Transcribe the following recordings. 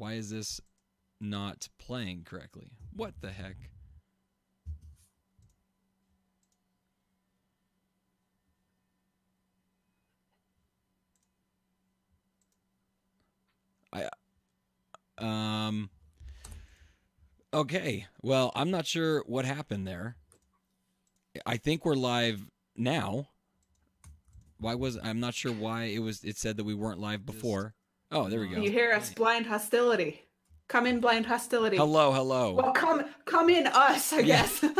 Why is this not playing correctly? What the heck? I um Okay. Well, I'm not sure what happened there. I think we're live now. Why was I'm not sure why it was it said that we weren't live before. Oh, there we go. You hear us blind hostility. Come in blind hostility. Hello, hello. Well, come come in us, I Yeah. guess.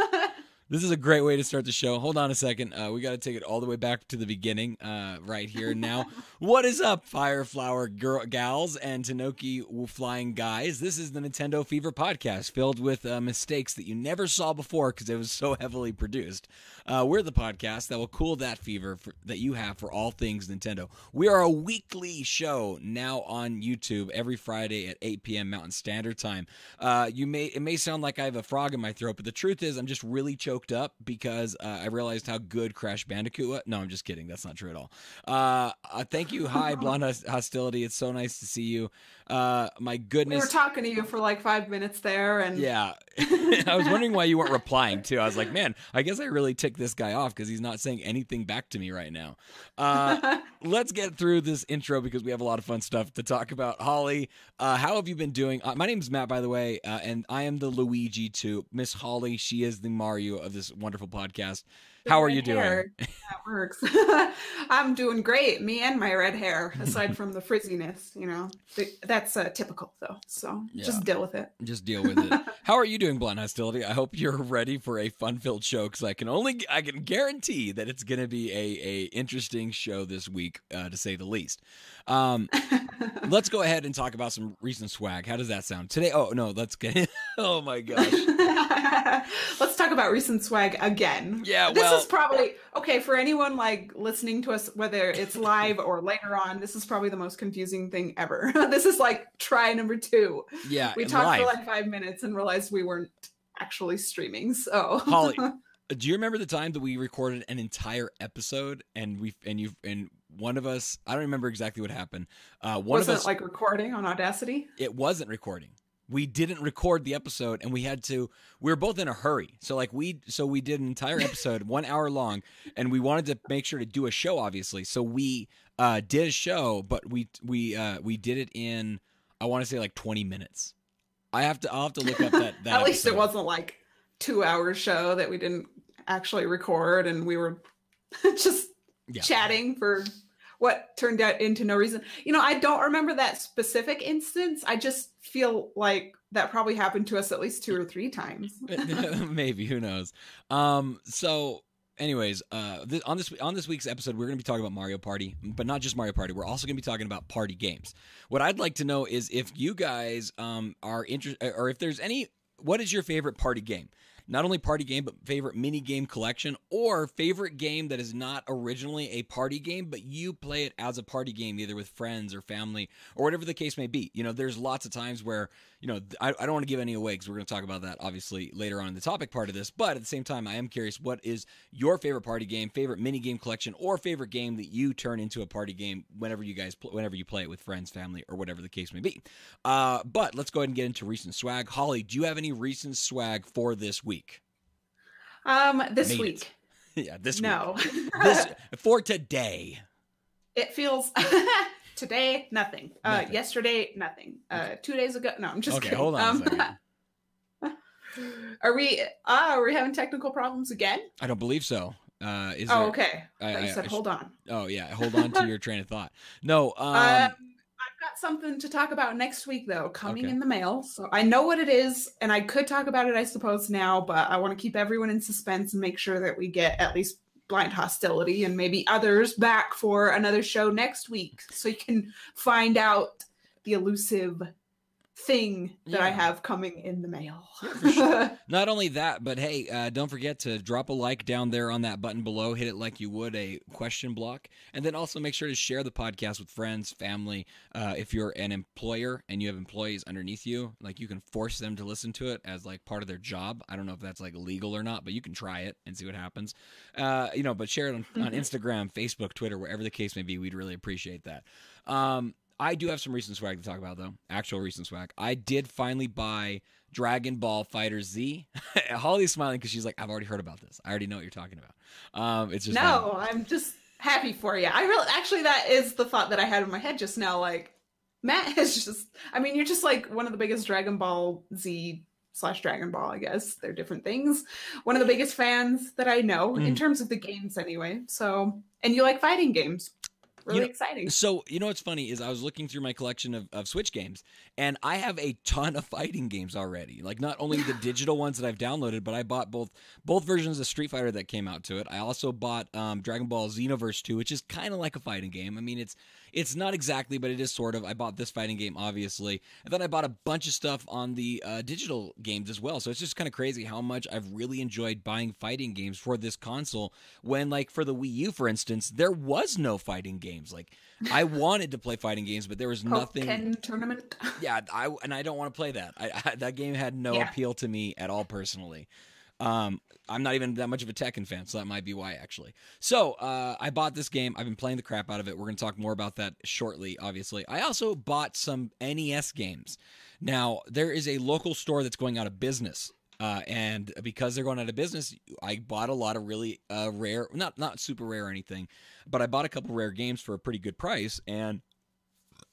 This is a great way to start the show. Hold on a second. Uh, we got to take it all the way back to the beginning, uh, right here now. what is up, Fireflower girl, gals and Tanooki flying guys? This is the Nintendo Fever podcast filled with uh, mistakes that you never saw before because it was so heavily produced. Uh, we're the podcast that will cool that fever for, that you have for all things Nintendo. We are a weekly show now on YouTube every Friday at 8 p.m. Mountain Standard Time. Uh, you may it may sound like I have a frog in my throat, but the truth is I'm just really up because uh, I realized how good Crash Bandicoot was. No, I'm just kidding. That's not true at all. Uh, uh, thank you, hi Blonde Hostility. It's so nice to see you. Uh, my goodness. we were talking to you for like five minutes there, and Yeah. I was wondering why you weren't replying too. I was like, man, I guess I really ticked this guy off because he's not saying anything back to me right now. Uh, let's get through this intro because we have a lot of fun stuff to talk about. Holly, uh, how have you been doing? Uh, my is Matt, by the way, uh, and I am the Luigi to Miss Holly. She is the Mario of this wonderful podcast. How are you doing? hair. That works. I'm doing great. Me and my red hair, aside from the frizziness, you know, that's uh, typical though. So Yeah. just deal with it. Just deal with it. How are you doing, Blunt Hostility? I hope you're ready for a fun-filled show because I can only I can guarantee that it's going to be a a interesting show this week, uh, to say the least. Um, let's go ahead and talk about some recent swag. How does that sound today? Oh no, let's get. oh my gosh. Let's talk about recent swag again. Yeah, This well- is probably okay for anyone like listening to us, whether it's live or later on. This is probably the most confusing thing ever. this is like try number two. Yeah, We talked live. for like five minutes and realized we weren't actually streaming. So Holly, do you remember the time that we recorded an entire episode and we and you and one of us? I don't remember exactly what happened. Uh, one wasn't of us like recording on Audacity. it wasn't recording. We didn't record the episode and we had to we were both in a hurry. So like we so we did an entire episode, 1 hour long, and we wanted to make sure to do a show obviously. So we uh did a show, but we we uh we did it in I want to say like 20 minutes. I have to I'll have to look up that that At least it wasn't like two hour show that we didn't actually record and we were just Yeah. chatting for what turned out into no reason. You know, I don't remember that specific instance. I just feel like that probably happened to us at least two or three times. maybe who knows um so anyways uh th- on this on this week's episode we're going to be talking about mario party but not just mario party. We're also going to be talking about party games. What i'd like to know is if you guys um are interested or if there's any what is your favorite party game? Not only party game but favorite mini game collection or favorite game that is not originally a party game but you play it as a party game either with friends or family or whatever the case may be. You know there's lots of times where you know I, I don't want to give any away because we're going to talk about that obviously later on in the topic part of this but at the same time i am curious what is your favorite party game favorite mini game collection or favorite game that you turn into a party game whenever you guys pl- whenever you play it with friends family or whatever the case may be? Uh, but let's go ahead and get into recent swag. Holly do you have any recent swag for this week? Um, this Made it. week, yeah this no. week. This for today. It feels today nothing. Uh, Nothing. yesterday nothing. Uh, two days ago, no. I'm just okay kidding. hold on Um, Are we? Ah, are we having technical problems again? i don't believe so uh, is oh, there- okay. I- I, I- said I hold on. oh yeah hold on to your train of thought no um, Um, I've got something to talk about next week, though, coming Okay. in the mail. So I know what it is, and I could talk about it, I suppose, now, but I want to keep everyone in suspense and make sure that we get at least blind hostility and maybe others back for another show next week so you can find out the elusive thing that I have coming in the mail. for sure. Not only that, but hey, uh, don't forget to drop a like down there on that button below. Hit it like you would a question block, and then also make sure to share the podcast with friends, family. Uh, if you're an employer and you have employees underneath you, like you can force them to listen to it as like part of their job. I don't know if that's like legal or not, but you can try it and see what happens. Uh, you know, but share it on, on Instagram, Facebook, Twitter, wherever the case may be. We'd really appreciate that. Um, I do have some recent swag to talk about though. Actual recent swag. I did finally buy Dragon Ball FighterZ. Holly's smiling because she's like, I've already heard about this. I already know what you're talking about. Um, it's just no, I'm just happy for you. I really actually that is the thought that I had in my head just now. Like Matt is just. I mean, you're just like one of the biggest Dragon Ball Z slash Dragon Ball. I guess they're different things. One of the biggest fans that I know Mm. in terms of the games, anyway. So, and you like fighting games. Really You know- exciting. So you know what's funny is I was looking through my collection of, of Switch games, and I have a ton of fighting games already. Like not only the digital ones that I've downloaded, but I bought both both versions of Street Fighter that came out to it. I also bought um, Dragon Ball Xenoverse 2, which is kind of like a fighting game. I mean, it's it's not exactly, but it is sort of. I bought this fighting game, obviously, and then I bought a bunch of stuff on the uh, digital games as well. So it's just kind of crazy how much I've really enjoyed buying fighting games for this console. When, like, for the Wii U, for instance, there was no fighting games. Like, I wanted to play fighting games, but there was nothing. Tournament. Yeah, I and I don't want to play that. I, I that game had no Yeah. appeal to me at all personally. Um, I'm not even that much of a Tekken fan, so that might be why actually. So uh, I bought this game. I've been playing the crap out of it. We're gonna talk more about that shortly. Obviously, I also bought some NES games. Now there is a local store that's going out of business. Uh, and because they're going out of business, I bought a lot of really uh, rare, not not super rare or anything, but I bought a couple rare games for a pretty good price, and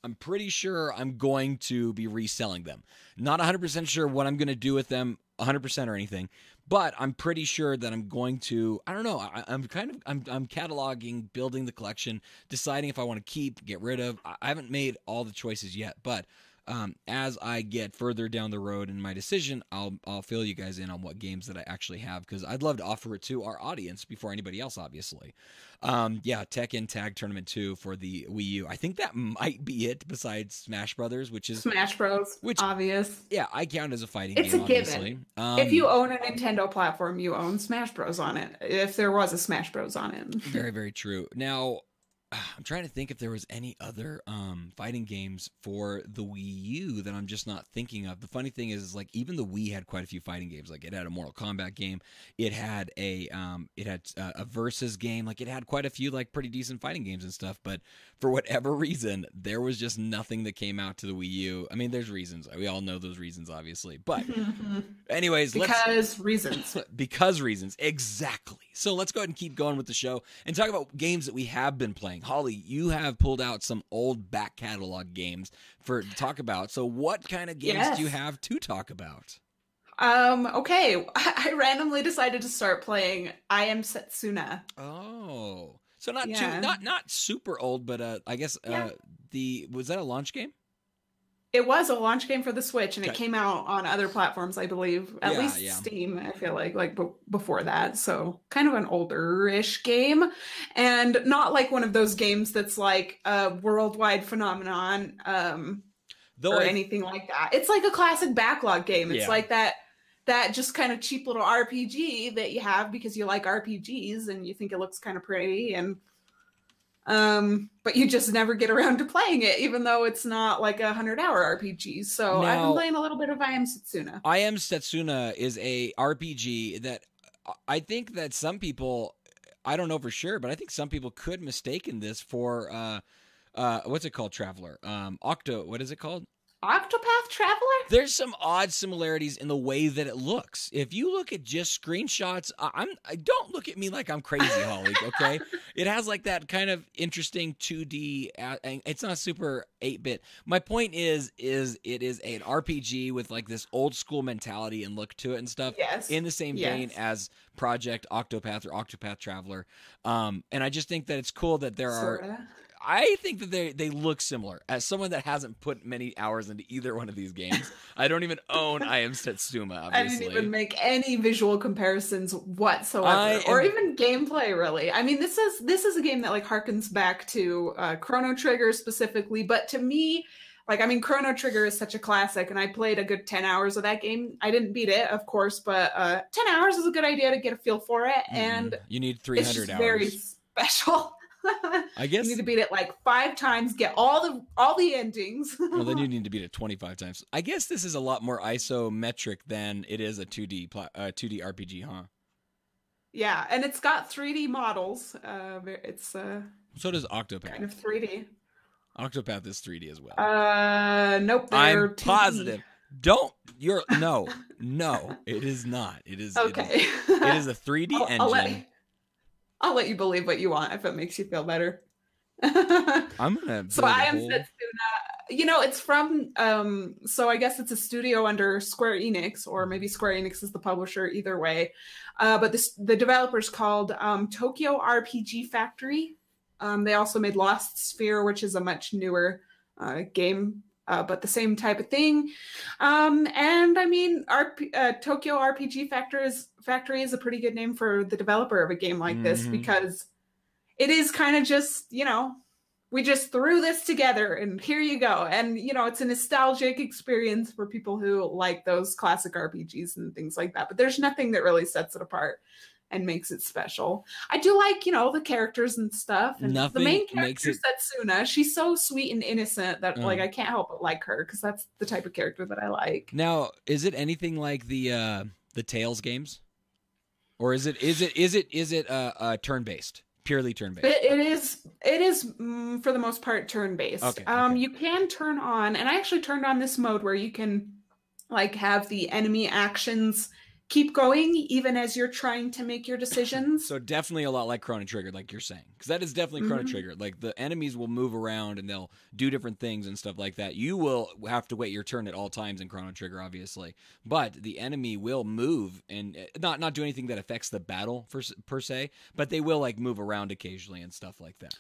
I'm pretty sure I'm going to be reselling them. Not 100% sure what I'm going to do with them 100% or anything, but I'm pretty sure that I'm going to I don't know, I, I'm kind of I'm I'm cataloging, building the collection, deciding if I want to keep, get rid of. I, I haven't made all the choices yet, but um, as I get further down the road in my decision, I'll I'll fill you guys in on what games that I actually have because I'd love to offer it to our audience before anybody else, obviously. Um, yeah, Tekken Tag Tournament 2 for the Wii U. I think that might be it besides Smash Brothers, which is Smash Bros. Which- obvious. yeah, I count as a fighting It's game, a given. obviously. Um, if you own a Nintendo platform, you own Smash Bros. on it. If there was a Smash Bros. on it. very very true. Now, I'm trying to think if there was any other um, fighting games for the Wii U that I'm just not thinking of. The funny thing is, is like even the Wii had quite a few fighting games. Like it had a Mortal Kombat game, it had a um, it had uh, a versus game. Like it had quite a few like pretty decent fighting games and stuff. But for whatever reason, there was just nothing that came out to the Wii U. I mean, there's reasons. We all know those reasons, obviously. But anyways, let's because reasons. because reasons exactly so let's go ahead and keep going with the show and talk about games that we have been playing holly you have pulled out some old back catalog games for to talk about so what kind of games do you have to talk about Um, okay. I randomly decided to start playing I Am Setsuna. oh so not Yeah. too not not super old but uh i guess uh Yeah. the was that a launch game It was a launch game for the Switch and it came out on other platforms, I believe. At Yeah, least yeah. Steam, I feel like, like b- before that. So kind of an older-ish game. And not like one of those games that's like a worldwide phenomenon. Um though or I, anything like that. It's like a classic backlog game. It's Yeah. like that that just kind of cheap little RPG that you have because you like RPGs and you think it looks kind of pretty and um but you just never get around to playing it even though it's not like a 100 hour RPG. So I've been playing a little bit of I Am Setsuna. I am Setsuna is a RPG that I think that some people I don't know for sure, but I think some people could mistaken this for uh uh what's it called Traveler? Um Octo what is it called? Octopath Traveler? There's some odd similarities in the way that it looks. If you look at just screenshots, I'm I don't look at me like I'm crazy, Holly, okay? it has like that kind of interesting 2D uh, it's not super 8-bit. My point is is it is an RPG with like this old school mentality and look to it and stuff Yes. in the same vein Yes. as Project Octopath or Octopath Traveler. Um, and I just think that it's cool that there are. I think that they they look similar. As someone that hasn't put many hours into either one of these games, I don't even own I Am Setsuna. Obviously, I didn't even make any visual comparisons whatsoever, I or am- even gameplay. Really, I mean, this is this is a game that like harkens back to uh, Chrono Trigger specifically. But to me, like, I mean, Chrono Trigger is such a classic, and I played a good ten hours of that game. I didn't beat it, of course, but uh, ten hours is a good idea to get a feel for it, and Mm, you need 300 hours. very special. I guess you need to beat it like five times, get all the all the endings. well, then you need to beat it 25 times. I guess this is a lot more isometric than it is a 2D pla- uh, 2D RPG, huh? yeah, and it's got 3D models. Uh, it's uh, So does Octopath. kind of 3D. Octopath is 3D as well. Uh, nope. They're I'm 2D. positive. Don't you're no no. It is not. It is. Okay. It is, it is a 3D I'll, engine. I'll I'll let you believe what you want if it makes you feel better. I'm gonna. so I am Setsuna. You know, it's from um so I guess it's a studio under Square Enix, or maybe Square Enix is the publisher, either way. Uh but this the developer's called um Tokyo RPG Factory. Um they also made Lost Sphear, which is a much newer uh game. Uh, but the same type of thing, um, and I mean, RP, uh, Tokyo RPG Factory is, Factory is a pretty good name for the developer of a game like this Mhm. because it is kind of just you know we just threw this together and here you go. And you know it's a nostalgic experience for people who like those classic rpgs and things like that but there's nothing that really sets it apart and makes it special i do like you know the characters and stuff and Nothing the main character setsuna she's so sweet and innocent that like Uh. i can't help but like her because that's the type of character that i like Now, is it anything like the uh the Tales games, or is it is it is it is it uh, uh turn based, purely turn based? It, it is. It is mm, for the most part turn based. Okay, Um, okay. you can turn on, and I actually turned on this mode where you can, like, have the enemy actions keep going even as you're trying to make your decisions. So definitely a lot like Chrono Trigger, like you're saying, because that is definitely Chrono Mhm. Trigger. Like the enemies will move around and they'll do different things and stuff like that. You will have to wait your turn at all times in Chrono Trigger, obviously, but the enemy will move and uh, not not do anything that affects the battle for, per se, but they will like move around occasionally and stuff like that.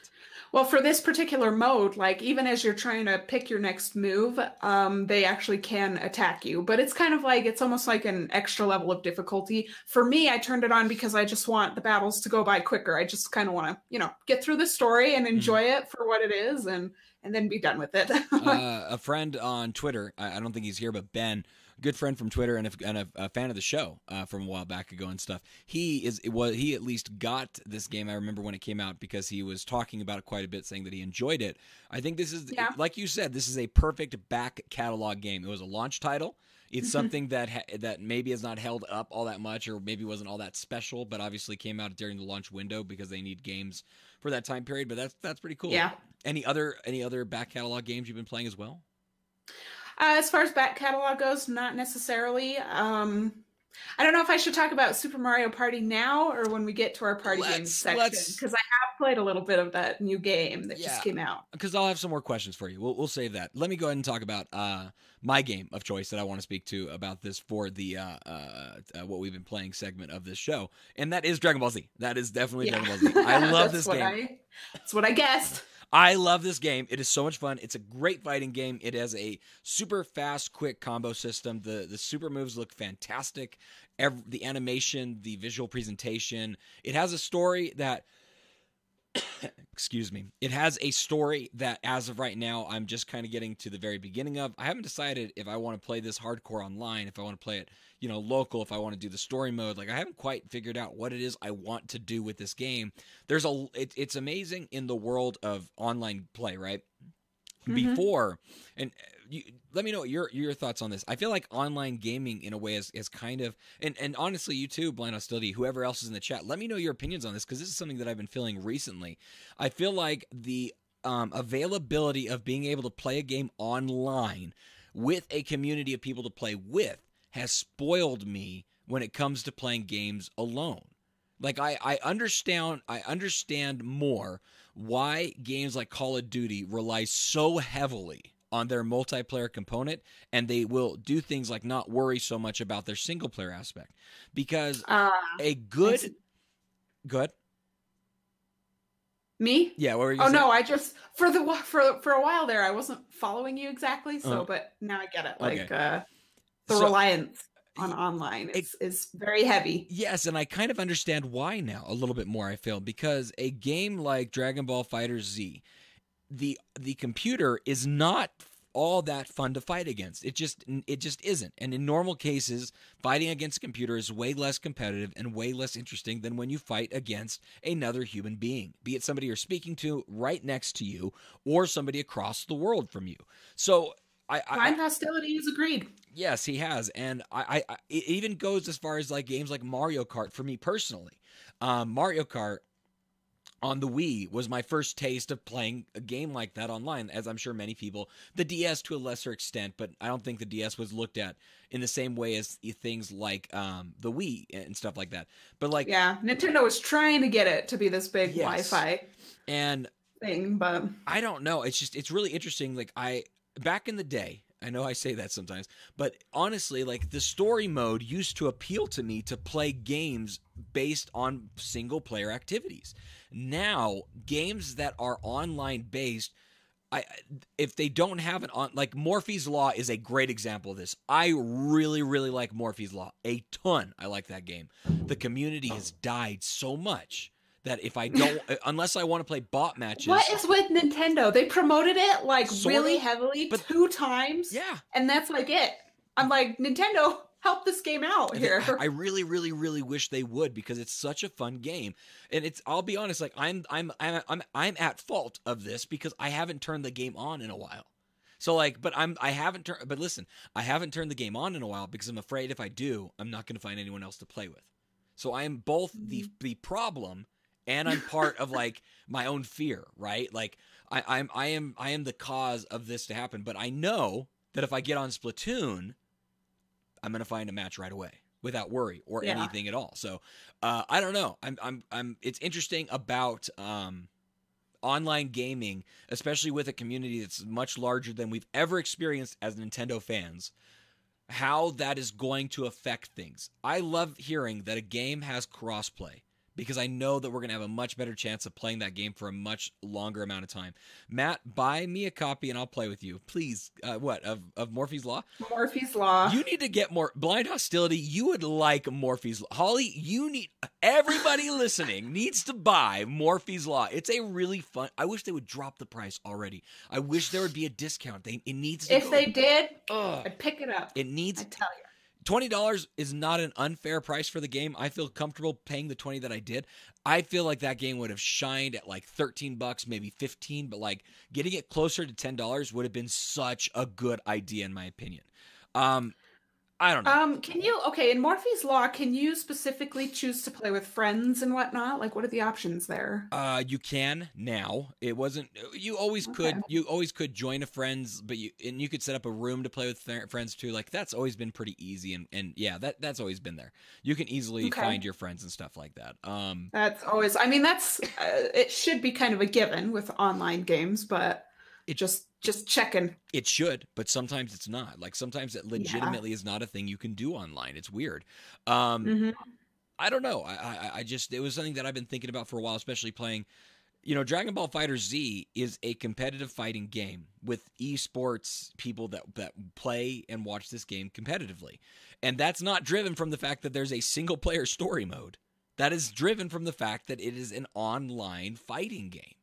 Well, for this particular mode, like even as you're trying to pick your next move, um, they actually can attack you. But it's kind of like it's almost like an extra level of difficulty. For me, I turned it on because I just want the battles to go by quicker. I just kind of want to, you know, get through the story and enjoy it for what it is, and and then be done with it. uh, a friend on Twitter, I, I don't think he's here, but Ben, good friend from Twitter and a, and a, a fan of the show uh, from a while back ago and stuff. He is it was he at least got this game. I remember when it came out because he was talking about it quite a bit, saying that he enjoyed it. I think this is Yeah. like you said, this is a perfect back catalog game. It was a launch title. It's something that ha- that maybe has not held up all that much, or maybe wasn't all that special, but obviously came out during the launch window because they need games for that time period. But that's that's pretty cool. yeah. Any other any other back catalog games you've been playing as well? Uh, as far as back catalog goes, not necessarily. Um, I don't know if I should talk about Super Mario Party now or when we get to our party games Let's- section because I have played a little bit of that new game that Yeah. just came out. because I'll have some more questions for you. We'll, we'll save that. Let me go ahead and talk about uh, my game of choice that I want to speak to about this for the uh, uh, uh, what we've been playing segment of this show, and that is Dragon Ball Z. That is definitely Yeah. Dragon Ball Z. I love this game. I, that's what I guessed. I love this game. It is so much fun. It's a great fighting game. It has a super fast, quick combo system. The the super moves look fantastic. Ev the animation, the visual presentation. It has a story that excuse me. It has a story that as of right now I'm just kind of getting to the very beginning of. I haven't decided if I want to play this hardcore online, if I want to play it, you know, local, if I want to do the story mode. Like I haven't quite figured out what it is I want to do with this game there's a it, it's amazing in the world of online play right Mhm. before. And uh, you, let me know your your thoughts on this. I feel like online gaming in a way is, is kind of and and honestly you too blind hostility whoever else is in the chat let me know your opinions on this because this is something that i've been feeling recently. I feel like the um, availability of being able to play a game online with a community of people to play with has spoiled me when it comes to playing games alone like I, I understand I understand more why games like Call of Duty rely so heavily on their multiplayer component and they will do things like not worry so much about their single player aspect because Uh, a good good me? yeah what were you Oh saying? no, I just for the for for a while there I wasn't following you exactly. So, Uh-huh. but now I get it. Like Okay. uh, the So- reliance on online is is very heavy. Yes, and I kind of understand why now a little bit more. I feel because a game like Dragon Ball FighterZ, the the computer is not all that fun to fight against. It just it just isn't. And in normal cases, fighting against a computer is way less competitive and way less interesting than when you fight against another human being, be it somebody you're speaking to right next to you or somebody across the world from you. So I, I, Blind hostility is agreed. Yes, he has, and I, I, I it even goes as far as like games like Mario Kart for me personally. Um, Mario Kart, on the Wii was my first taste of playing a game like that online, as I'm sure many people. The DS to a lesser extent, but I don't think the DS was looked at in the same way as things like um, the Wii and stuff like that. But like, yeah, Nintendo was trying to get it to be this big Yes. Wi-Fi and thing, but I don't know. It's just it's really interesting. Like I back in the day, I know I say that sometimes, but honestly, like the story mode used to appeal to me to play games based on single player activities. Now, games that are online based I if they don't have an on like Morphies Law is a great example of this. I really really like Morphies Law a ton. I like that game. The community has died so much that if I don't uh, unless I want to play bot matches what is with Nintendo? They promoted it like Sort really heavily but- two times, yeah and that's like it. I'm like Nintendo, help this game out here. I really, really, really wish they would because it's such a fun game. And it's I'll be honest, like I'm I'm I'm I'm I'm at fault of this because I haven't turned the game on in a while. So like, but I'm I haven't turned but listen, I haven't turned the game on in a while because I'm afraid if I do, I'm not gonna find anyone else to play with. So I am both the mm-hmm. the problem and I'm part of like my own fear, right? Like I, I'm I am I am the cause of this to happen, but I know that if I get on Splatoon, I'm gonna find a match right away without worry or Yeah. anything at all. So uh, I don't know. I'm I'm I'm. It's interesting about um, online gaming, especially with a community that's much larger than we've ever experienced as Nintendo fans. How that is going to affect things. I love hearing that a game has crossplay because I know that we're going to have a much better chance of playing that game for a much longer amount of time. Matt, buy me a copy and I'll play with you. Please. Uh, what? Of, of Morphies Law? Morphies Law. You need to get more blind hostility. You would like Morphies Law. Holly, you need everybody listening needs to buy Morphies Law. It's a really fun. I wish they would drop the price already. I wish there would be a discount. They it needs to if go- they did, Ugh. I'd pick it up. it needs I tell you. Twenty dollars is not an unfair price for the game. I feel comfortable paying the twenty that I did. I feel like that game would have shined at like thirteen bucks, maybe fifteen, but like getting it closer to ten dollars would have been such a good idea in my opinion. Um, I don't know. Um, can you okay in Morphies Law? Can you specifically choose to play with friends and whatnot? Like, what are the options there? Uh, you can now. It wasn't. You always could. You always could join a friends, but you and you could set up a room to play with fr- friends too. Like that's always been pretty easy, and and yeah, that that's always been there. You can easily Okay. find your friends and stuff like that. Um, That's always. I mean, that's uh, it should be kind of a given with online games, but it just just checking. it should, but sometimes it's not. Like sometimes it legitimately is not a thing you can do online. It's weird. Um, Mhm. I don't know. I, I I just it was something that I've been thinking about for a while, especially playing. You know, Dragon Ball FighterZ is a competitive fighting game with esports people that that play and watch this game competitively, and that's not driven from the fact that there's a single player story mode. That is driven from the fact that it is an online fighting game,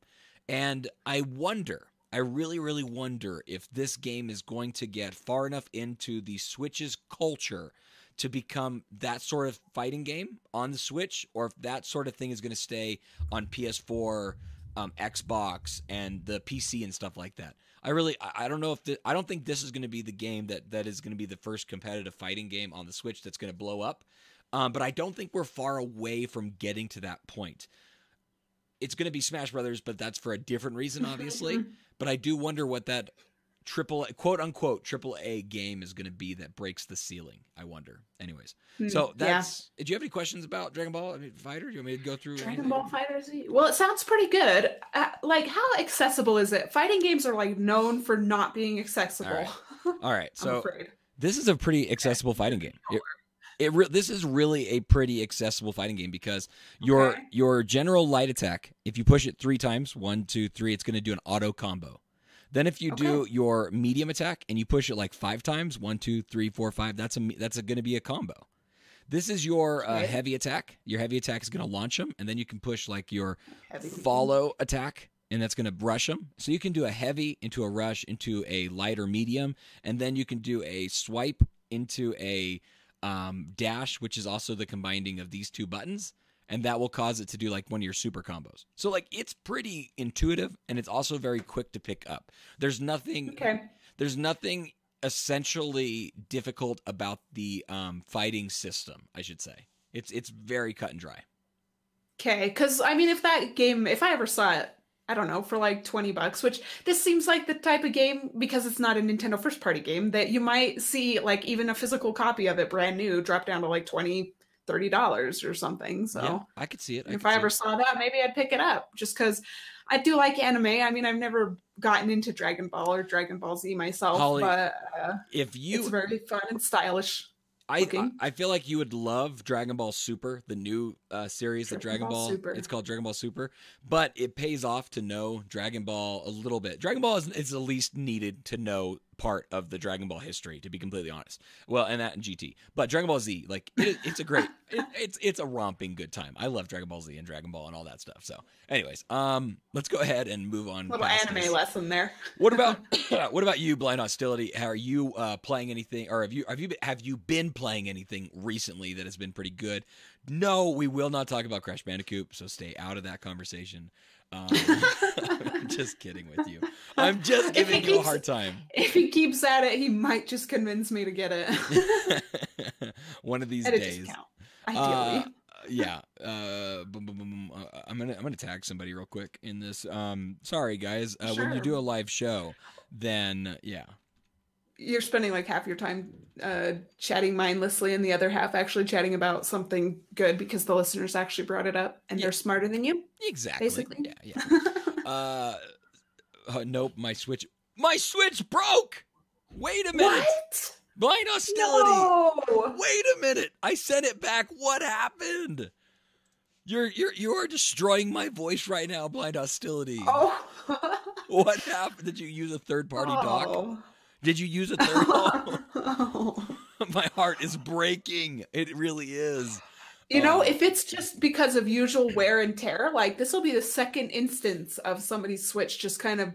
and I wonder. I really, really wonder if this game is going to get far enough into the Switch's culture to become that sort of fighting game on the Switch, or if that sort of thing is going to stay on PS4, um, Xbox, and the PC and stuff like that. I really, I don't know if the, I don't think this is going to be the game that that is going to be the first competitive fighting game on the Switch that's going to blow up. Um, but I don't think we're far away from getting to that point. It's going to be Smash Brothers, but that's for a different reason, obviously. but I do wonder what that triple quote unquote triple A game is going to be that breaks the ceiling. I wonder. Anyways, Hmm, so yeah. that's. Do you have any questions about Dragon Ball I mean, Fighter? Do you want me to go through? Dragon anything? Ball FighterZ. Well, it sounds pretty good. Uh, like, how accessible is it? Fighting games are like known for not being accessible. All right. All right, I'm so afraid. this is a pretty accessible fighting game. It, it re- this is really a pretty accessible fighting game because your Okay. your general light attack, if you push it three times, one, two, three, it's going to do an auto combo. Then if you do your medium attack and you push it like five times, one, two, three, four, five, that's a that's going to be a combo. This is your uh, Okay. heavy attack. Your heavy attack is going to launch them, and then you can push like your Heavy. follow attack and that's going to brush them so you can do a heavy into a rush into a lighter medium and then you can do a swipe into a um, dash which is also the combining of these two buttons and that will cause it to do like one of your super combos. So like it's pretty intuitive and it's also very quick to pick up. There's nothing Okay. there's nothing essentially difficult about the um, fighting system i should say. It's it's very cut and dry. Okay, because I mean, if that game, if I ever saw it, I don't know, for like 20 bucks, which this seems like the type of game, because it's not a Nintendo first party game, that you might see like even a physical copy of it brand new drop down to like 20 $30 or something. So yeah, I could see it. I if I ever it. saw that, maybe I'd pick it up just because I do like anime. I mean, I've never gotten into Dragon Ball or Dragon Ball Z myself, Holly, but uh, if you it's very fun and stylish. I, I. I feel like you would love Dragon Ball Super, the new uh, series that Dragon Dragon Ball Ball. Super. It's called Dragon Ball Super, but it pays off to know Dragon Ball a little bit. Dragon Ball is, is the least needed to know part of the Dragon Ball history, to be completely honest. Well, and that and GT, but Dragon Ball Z, like it, it's a great, it, it's it's a romping good time. I love Dragon Ball Z and Dragon Ball and all that stuff. So, anyways, um, let's go ahead and move on. Little anime this. lesson there. What about what about you, Blind Hostility? How are you uh, playing anything, or have you have you been- have you been playing anything recently that has been pretty good? No, we will not talk about Crash Bandicoot, so stay out of that conversation. Um, I'm just kidding with you. I'm just giving you a hard time. If he keeps at it, he might just convince me to get it One of these at days. Ideally. Uh, yeah. Uh, boom, boom, boom. Uh, I'm gonna I'm gonna tag somebody real quick in this. Um, sorry guys. Uh, When you do a live show, then yeah. You're spending like half your time uh, chatting mindlessly and the other half actually chatting about something good because the listeners actually brought it up and Yeah. they're smarter than you. Exactly. Basically. Yeah, yeah. Uh, uh, nope, my switch my switch broke. Wait a minute. what? Blind hostility. No. Wait a minute. I sent it back. What happened? You're you're you're destroying my voice right now, blind hostility. Oh. What happened? Did you use a third party dock? Oh. Did you use a third Oh. My heart is breaking. It really is. You know, Oh. if it's just because of usual wear and tear, like this will be the second instance of somebody's Switch just kind of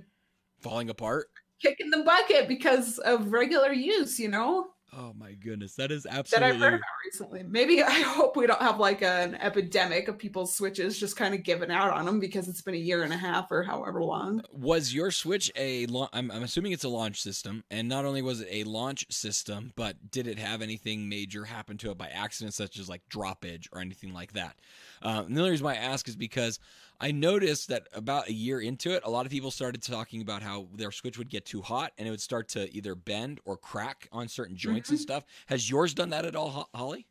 Falling apart. kicking the bucket because of regular use, you know? Oh my goodness. That is absolutely That I've absolutely heard about recently. Maybe I hope we don't have like an epidemic of people's Switches just kind of giving out on them because it's been a year and a half or however long. Was your Switch a I'm assuming it's a launch system, and not only was it a launch system, but did it have anything major happen to it by accident, such as like droppage or anything like that? Uh, and the only reason why I ask is because I noticed that about a year into it, a lot of people started talking about how their Switch would get too hot and it would start to either bend or crack on certain joints and Mhm. stuff. Has yours done that at all, Holly?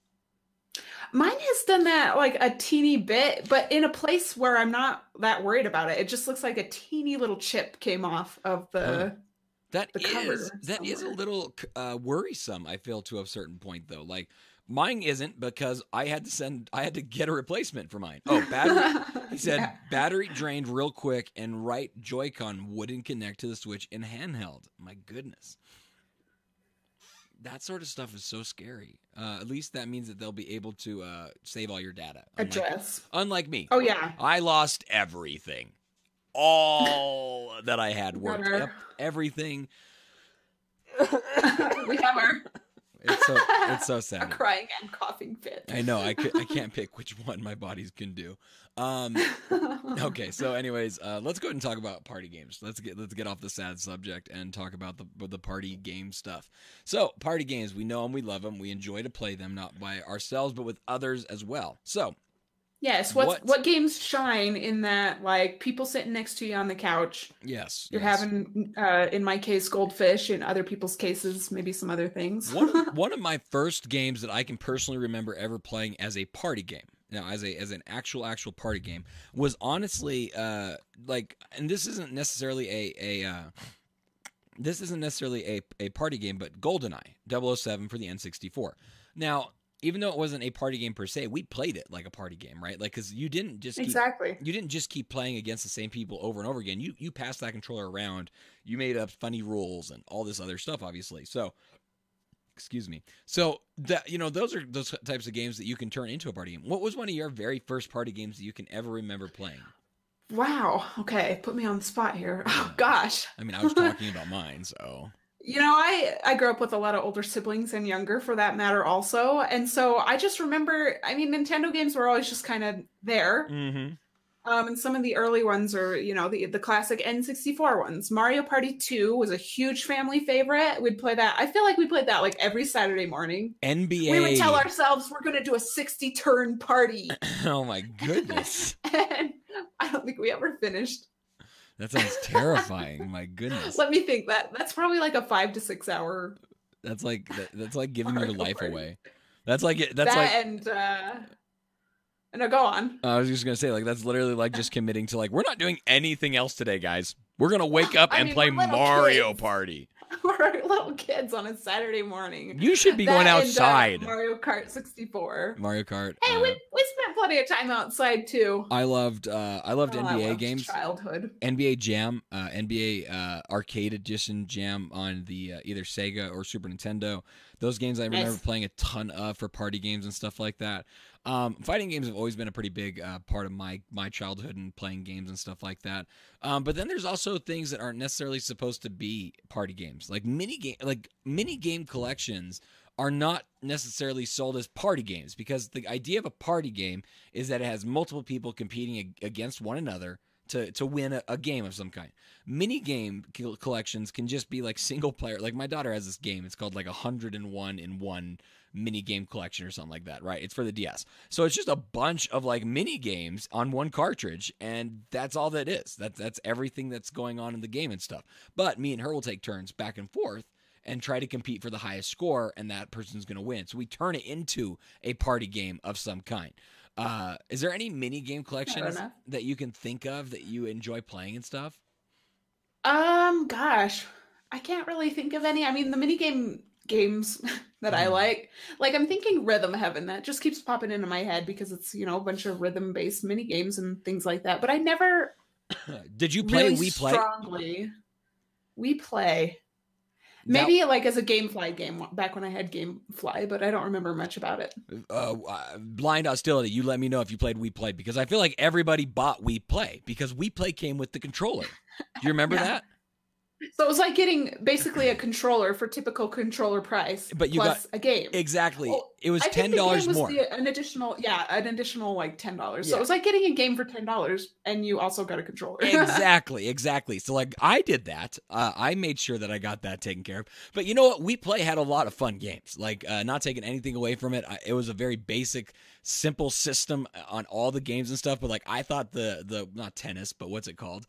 Mine has done that like a teeny bit, but in a place where I'm not that worried about it. It just looks like a teeny little chip came off of the. That The cover is that is a little uh, worrisome. I feel to a certain point though. Like mine isn't because I had to send I had to get a replacement for mine. Oh, battery. He said Yeah. battery drained real quick and right Joy-Con wouldn't connect to the Switch in handheld. My goodness. That sort of stuff is so scary. Uh, at least that means that they'll be able to uh, save all your data. Unlike, address. unlike me. Oh yeah. I lost everything. All that I had worked. Yep, everything. we have our It's so it's so a sad. crying and coughing fit. I know. I, I can't pick which one my bodies can do. Um, okay. So, anyways, uh, let's go ahead and talk about party games. Let's get let's get off the sad subject and talk about the the party game stuff. So, party games. We know them. We love them. We enjoy to play them, not by ourselves, but with others as well. So, Yes, what, What- games shine in that like people sitting next to you on the couch. yes, You're yes. having uh in my case goldfish, in other people's cases maybe some other things. one one of my first games that I can personally remember ever playing as a party game. Now, as a as an actual actual party game was honestly uh like, and this isn't necessarily a a uh, this isn't necessarily a a party game, but GoldenEye 007 for the N64. Now, even though it wasn't a party game per se, we played it like a party game, right? Like, because you didn't just keep exactly. you didn't just keep playing against the same people over and over again. You you passed that controller around. You made up funny rules and all this other stuff, obviously. So, excuse me. So that you know, those are those types of games that you can turn into a party game. What was one of your very first party games that you can ever remember playing? Wow. Okay, put me on the spot here. Oh gosh. I mean, I was talking about mine, so You know, I I grew up with a lot of older siblings and younger for that matter also. And so I just remember, I mean, Nintendo games were always just kind of there. mm-hmm. Um, and some of the early ones are, you know, the the classic N64 ones. Mario Party 2 was a huge family favorite. We'd play that. I feel like we played that like every Saturday morning. NBA. We would tell ourselves we're going to do a 60 turn party. oh my goodness. and I don't think we ever finished. That sounds terrifying. my goodness. Let me think that that's probably like a 5 to 6 hour. That's like that, that's like giving your life away. That's like it. that's that like and uh no, go on. I was just gonna say, like, that's literally like just committing to like, we're not doing anything else today, guys. We're gonna wake up I and mean, play Mario kids. Party. We're little kids on a Saturday morning. You should be That going outside. Mario Kart 64. Mario Kart. Hey, uh, we, we spent plenty of time outside too. I loved uh I loved Oh, I NBA loved games. Childhood. NBA Jam, uh, NBA uh, Arcade Edition Jam on the uh, either Sega or Super Nintendo. Those games I remember Nice. playing a ton of for party games and stuff like that. Um, fighting games have always been a pretty big uh, part of my my childhood and playing games and stuff like that. Um, but then there's also things that aren't necessarily supposed to be party games, like mini game, like mini game collections are not necessarily sold as party games because the idea of a party game is that it has multiple people competing against one another to to win a, a game of some kind. Mini game collections can just be like single player. Like my daughter has this game. It's called like a hundred and one in one mini game collection or something like that. Right? It's for the DS. So it's just a bunch of like mini games on one cartridge, and that's all that is. That's that's everything that's going on in the game and stuff. But me and her will take turns back and forth and try to compete for the highest score, and that person's going to win. So we turn it into a party game of some kind. Uh, is there any mini game collections that you can think of that you enjoy playing and stuff? Um, gosh, I can't really think of any. I mean, the minigame games that I Mm. like, like I'm thinking Rhythm Heaven. That just keeps popping into my head because it's you know a bunch of rhythm based mini games and things like that. But I never Did you play really Wii Play? strongly. Wii Play. That- Maybe like as a GameFly game back when I had GameFly, but I don't remember much about it. uh, uh, blind hostility. You let me know if you played Wii Play because I feel like everybody bought Wii Play because Wii Play came with the controller. Do you remember Yeah. that? So it was like getting basically a controller for typical controller price, But you plus a game. Exactly. Well, it was ten dollars more. the- an additional, yeah, an additional like ten dollars. So Yeah. it was like getting a game for ten dollars, and you also got a controller. exactly, exactly. So like I did that. Uh, I made sure that I got that taken care of. But you know what? Wii Play had a lot of fun games. Like uh, not taking anything away from it. I, it was a very basic, simple system on all the games and stuff. But like I thought the the not tennis, but what's it called?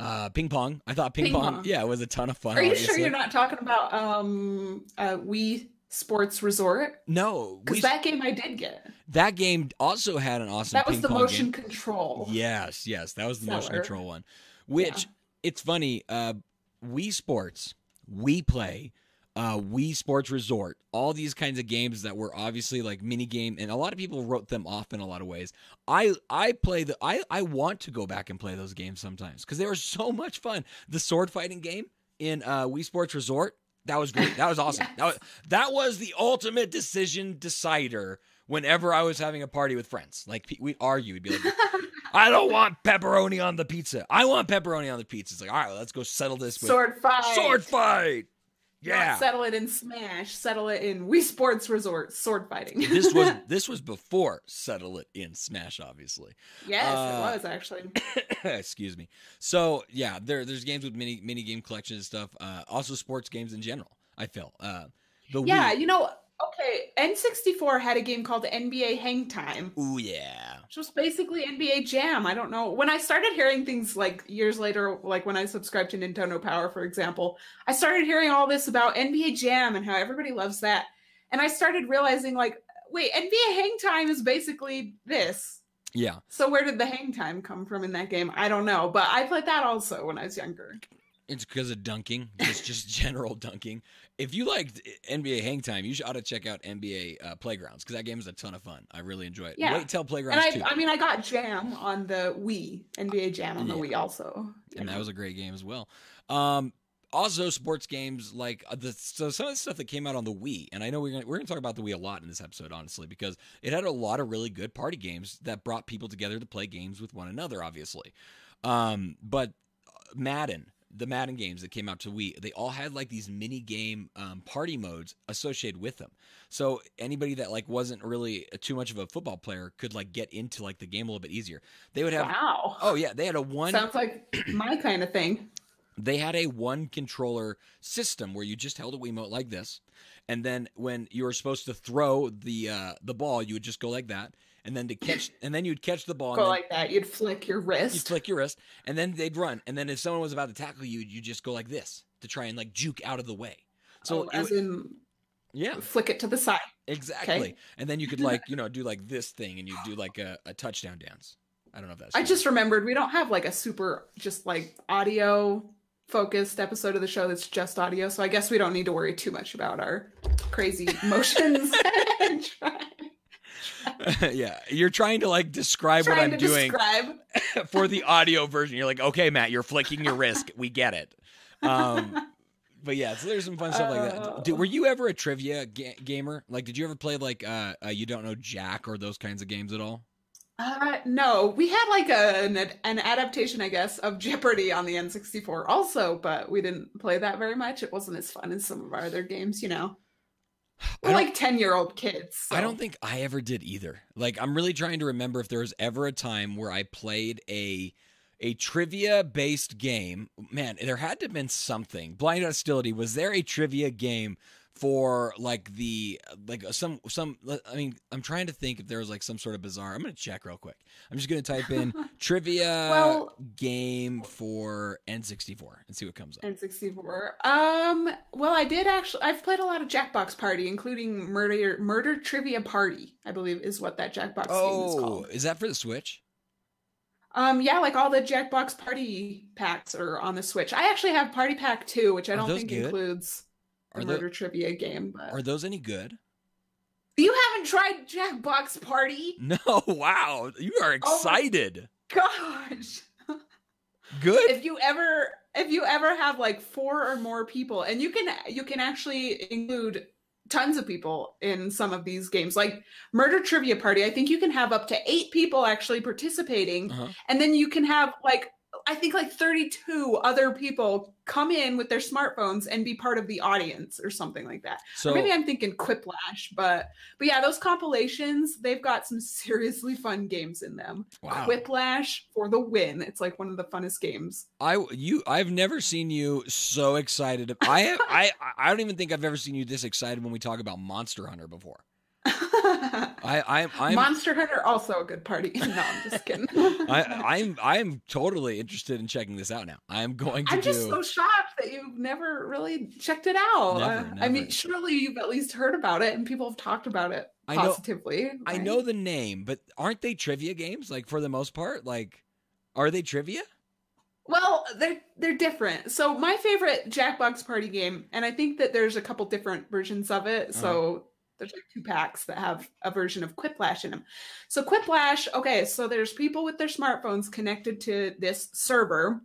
Uh, ping pong. I thought ping, Ping pong, pong. Yeah, it was a ton of fun. Are you obviously. sure you're not talking about um uh Wii Sports Resort? No, Because that game I did get. that game also had an awesome. That was the motion game. control. Yes, yes, that was the motion control one. Which Yeah. it's funny. Uh, Wii Sports, Wii Play, uh, Wii Sports Resort, all these kinds of games that were obviously like mini game, and a lot of people wrote them off in a lot of ways. I I play the I I want to go back and play those games sometimes because they were so much fun. The sword fighting game in uh, Wii Sports Resort. That was great. That was awesome. That was that was the ultimate decision decider. Whenever I was having a party with friends, like we'd argue, we'd be like, I don't want pepperoni on the pizza. I want pepperoni on the pizza. It's like, all right, let's go settle this with Sword fight. sword fight. Not Yeah. settle it in Smash. Settle it in Wii Sports Resort. Sword fighting. this was this was before settle it in Smash, obviously. yes, uh, it was actually. Excuse me. So yeah, there there's games with mini mini game collections and stuff. Uh, also sports games in general. I feel. Uh, the Yeah, Wii. you know, okay. N64 had a game called NBA Hang Time. Ooh yeah. which was basically NBA Jam. I don't know. When I started hearing things like years later, like when I subscribed to Nintendo Power, for example, I started hearing all this about NBA Jam and how everybody loves that. And I started realizing, like, wait, NBA Hang Time is basically this. Yeah. So where did the hang time come from in that game? I don't know. But I played that also when I was younger. It's because of dunking, just just general dunking. If you liked NBA Hang Time, you should ought to check out NBA uh, Playgrounds because that game is a ton of fun. I really enjoy it. Yeah. Wait till And Playgrounds I, too, I mean, I got Jam on the Wii, NBA Jam on the Yeah. Wii also. and that was a great game as well. Um, also, sports games like uh, the so some of the stuff that came out on the Wii, and I know we're gonna we're gonna talk about the Wii a lot in this episode, honestly, because it had a lot of really good party games that brought people together to play games with one another, obviously. Um, but Madden, the Madden games that came out to Wii, they all had like these mini game um, party modes associated with them. So anybody that like wasn't really too much of a football player could like get into like the game a little bit easier. They would have wow. Oh yeah, they had a one Sounds like my kind of thing. they had a one controller system where you just held a Wiimote like this, and then when you were supposed to throw the uh, the ball, you would just go like that, and then to catch, and then you'd catch the ball, Go like that. You'd flick your wrist. you'd flick your wrist, and then they'd run, and then if someone was about to tackle you, you just go like this to try and like juke out of the way. So oh, it as in yeah, flick it to the side. exactly, and then you could like you know do like this thing, and you do like a, a touchdown dance. I don't know if that's I just remembered we don't have like a super just like audio focused episode of the show that's just audio, so I guess we don't need to worry too much about our crazy motions. yeah. You're trying to like describe what I'm to doing describe. for the audio version. You're like, okay, Matt, you're flicking your wrist. We get it. Um, but yeah, so there's some fun stuff like that. Did, were you ever a trivia ga- gamer? Like, did you ever play like uh, uh, you don't know Jack or those kinds of games at all? Uh, no, we had like a, an, an adaptation, I guess, of Jeopardy on the N64 also, but we didn't play that very much. It wasn't as fun as some of our other games, you know. I We're like 10 year old kids. I don't think I ever did either. Like, I'm really trying to remember if there was ever a time where I played a a trivia based game. Man, there had to have been something. Blind Hostility. Was there a trivia game for like the like some some? I mean, I'm trying to think if there was like some sort of bizarre. I'm gonna check real quick. I'm just gonna type in trivia Well- game for N64 and see what comes up. N64. Um, well, I did actually. I've played a lot of Jackbox Party, including Murder Murder Trivia Party. I believe is what that Jackbox game is Oh, called. is that for the Switch? Um, yeah, like all the Jackbox Party packs are on the Switch. I actually have Party Pack 2, which I don't think good? includes the Are tho- Murder Trivia game. But Are those any good? you haven't tried Jackbox Party? No, wow. You are Oh excited. Gosh. Good. if you ever if you ever have like four or more people and you can you can actually include tons of people in some of these games like murder trivia party i think you can have up to eight people actually participating Uh-huh. and then you can have like i think like 32 other people come in with their smartphones and be part of the audience or something like that So or maybe i'm thinking quiplash but but yeah those compilations they've got some seriously fun games in them wow. Quiplash for the win. It's like one of the funnest games. I you I've never seen you so excited. I have, I I don't even think I've ever seen you this excited when we talk about Monster Hunter before. I I'm I'm Monster Hunter also a good party. No, I'm just kidding. I, I'm I'm totally interested in checking this out now. I'm going to I'm do. just so shocked that you've never really checked it out. Never, Uh, I mean, surely you've at least heard about it and people have talked about it I know- positively. I know the name, but aren't they trivia games? Like for the most part, like are they trivia? Well, they're they're different. So my favorite Jackbox Party game, and I think that there's a couple different versions of it. So there's like two packs that have a version of Quiplash in them. So Quiplash, okay, so there's people with their smartphones connected to this server,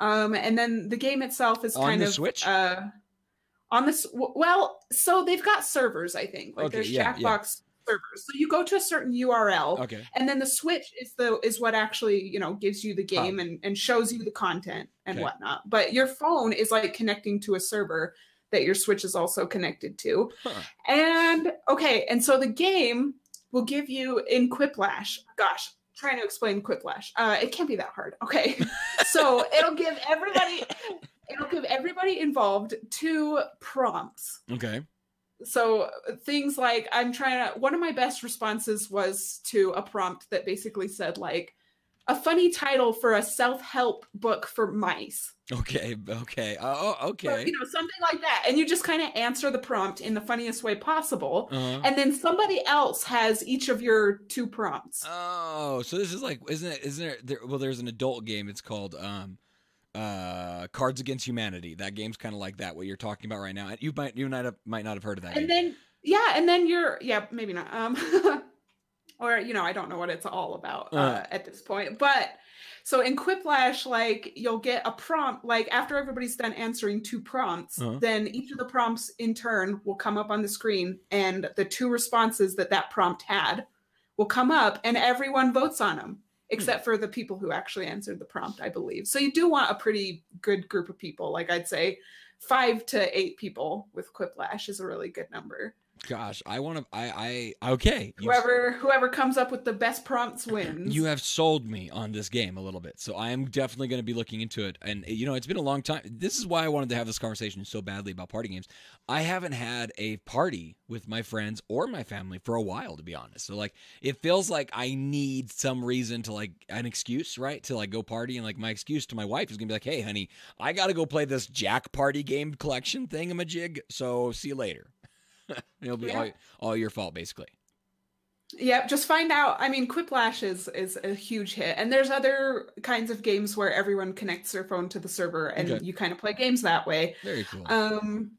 um, and then the game itself is On kind the of Switch? Uh, on this, well, so they've got servers. I think like Okay, there's yeah, yeah. Jackbox servers. So you go to a certain URL Okay. and then the switch is the is what actually you know gives you the game and, and shows you the content and Okay. whatnot but your phone is like connecting to a server that your switch is also connected to Huh. and okay and so the game will give you in quiplash gosh trying to explain quiplash uh it can't be that hard okay so it'll give everybody it'll give everybody involved two prompts Okay. so things like i'm trying to one of my best responses was to a prompt that basically said like a funny title for a self-help book for mice Okay. Okay. Oh, Or, okay. you know something like that and you just kind of answer the prompt in the funniest way possible Uh-huh. and then somebody else has each of your two prompts Oh, so this is like, isn't it? Isn't there, there? Well, there's an adult game. It's called um, uh, Cards Against Humanity. That game's kind of like that. What you're talking about right now. You might, you might have, might not have heard of that. and game. then yeah and then you're yeah maybe not um or you know i don't know what it's all about uh, Uh. at this point but so in quiplash like you'll get a prompt like after everybody's done answering two prompts Uh-huh. then each of the prompts in turn will come up on the screen and the two responses that that prompt had will come up and everyone votes on them except for the people who actually answered the prompt, I believe. So you do want a pretty good group of people. Like I'd say five to eight people with Quiplash is a really good number. Gosh, I want to. I I okay. Whoever whoever comes up with the best prompts wins. You have sold me on this game a little bit, so I am definitely going to be looking into it. And eh, you know, it's been a long time. This is why I wanted to have this conversation so badly about party games. I haven't had a party with my friends or my family for a while, to be honest. So like, it feels like I need some reason to like an excuse, right, to like go party. And like my excuse to my wife is gonna be like, "Hey, honey, I got to go play this Jack Party game collection thingamajig. So see you later." It'll be Yeah. all, all your fault, basically. Yep, just find out. I mean, Quiplash is is a huge hit, and there's other kinds of games where everyone connects their phone to the server, and Okay. you kind of play games that way. Very cool. Um,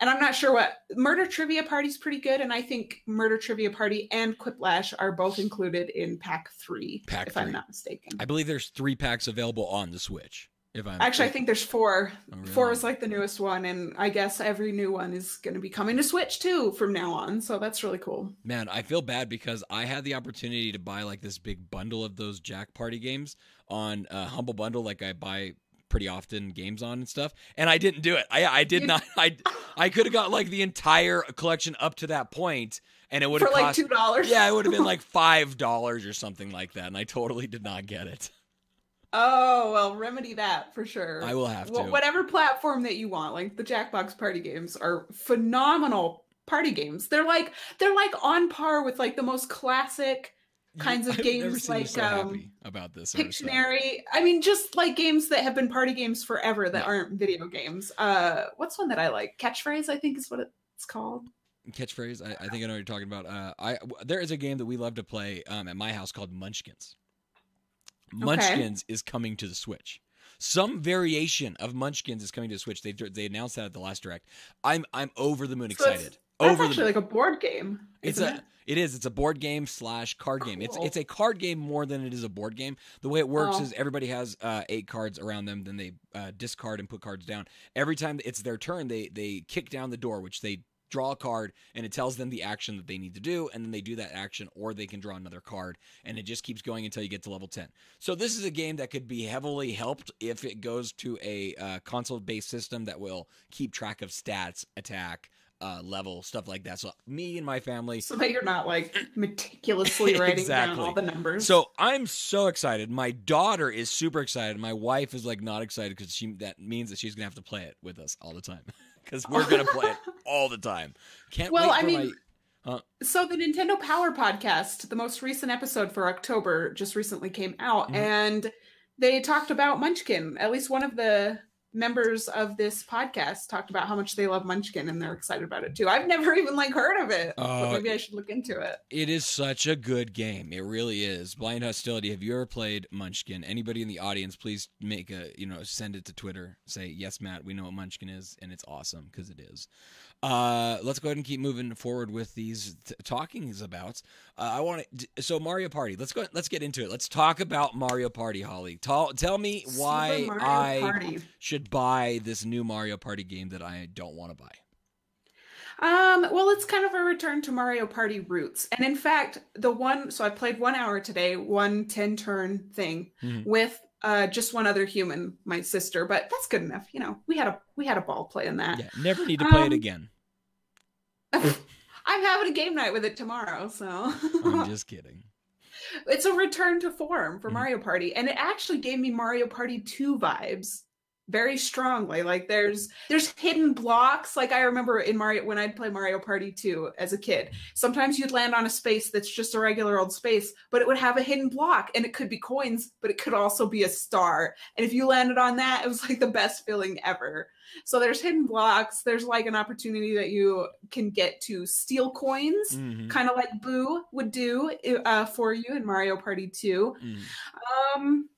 and I'm not sure what Murder Trivia Party's pretty good, and I think Murder Trivia Party and Quiplash are both included in Pack Three, Pack if. I'm not mistaken. I believe there's three packs available on the Switch. If I'm Actually, I think there's four. Oh, Four really? is like the newest one, and I guess every new one is going to be coming to Switch too from now on. So that's really cool. Man, I feel bad because I had the opportunity to buy like this big bundle of those Jack Party games on uh, Humble Bundle, like I buy pretty often games on and stuff, and I didn't do it. I I did not. I I could have got like the entire collection up to that point, and it would have like cost. two dollars. yeah, it would have been like five dollars or something like that, and I totally did not get it. Oh well, remedy that for sure. I will have to. Whatever platform that you want, like the Jackbox party games are phenomenal party games. They're like they're like on par with like the most classic kinds of I've games like, so um, happy about this. Pictionary. I mean, just like games that have been party games forever that Yeah. aren't video games. Uh, what's one that I like? Catchphrase, I think is what it's called. catchphrase. I, I think I know what you're talking about. Uh, I there is a game that we love to play um, at my house called Munchkins. Munchkins is coming to the Switch. Some variation of Munchkins is coming to the Switch. They they announced that at the last direct. I'm I'm over the moon So it's- excited. That's over the actually like a board game. it's a it? it is it's a board game slash card game. It's it's a card game more than it is a board game. The way it works Oh. is everybody has uh, eight cards around them. Then they uh, discard and put cards down. Every time it's their turn, they they kick down the door, which they draw a card and it tells them the action that they need to do and then they do that action or they can draw another card and it just keeps going until you get to level 10 so this is a game that could be heavily helped if it goes to a uh, console based system that will keep track of stats attack uh, level stuff like that so me and my family So that you're not like meticulously writing down Exactly. all the numbers. So I'm so excited. My daughter is super excited. My wife is like not excited because she that means that she's gonna have to play it with us all the time because we're gonna play it all the time. Can't Well, wait I mean, my. So the Nintendo Power podcast, the most recent episode for October, just recently came out, Mhm. and they talked about Munchkin. At least one of the members of this podcast talked about how much they love Munchkin and they're excited about it too. I've never even like heard of it, Oh, but uh, maybe I should look into it. It is such a good game. It really is. Blind Hostility. Have you ever played Munchkin? Anybody in the audience, please make a you know send it to Twitter. Say yes, Matt. We know what Munchkin is, and it's awesome because it is. Uh, let's go ahead and keep moving forward with these t- talkings about. Uh, I want to. So Mario Party. Let's go. Let's get into it. Let's talk about Mario Party, Holly. Tell tell me why I Party. should buy this new Mario Party game that I don't want to buy. Um, well, it's kind of a return to Mario Party roots. And in fact, the one so I played one hour today, one 10 turn thing Mhm. with uh just one other human, my sister, but that's good enough. You know, we had a we had a ball playing that. Yeah, never need to play it Um, again. I'm having a game night with it tomorrow, so I'm just kidding. it's a return to form for Mhm. Mario Party, and it actually gave me Mario Party 2 vibes very strongly. Like there's there's hidden blocks. Like I remember in Mario when I'd play Mario Party 2 as a kid, sometimes you'd land on a space that's just a regular old space, but it would have a hidden block and it could be coins, but it could also be a star. And if you landed on that, it was like the best feeling ever. So there's hidden blocks. There's like an opportunity that you can get to steal coins Mhm, kind of like Boo would do uh, for you in Mario Party 2. mhm. Um,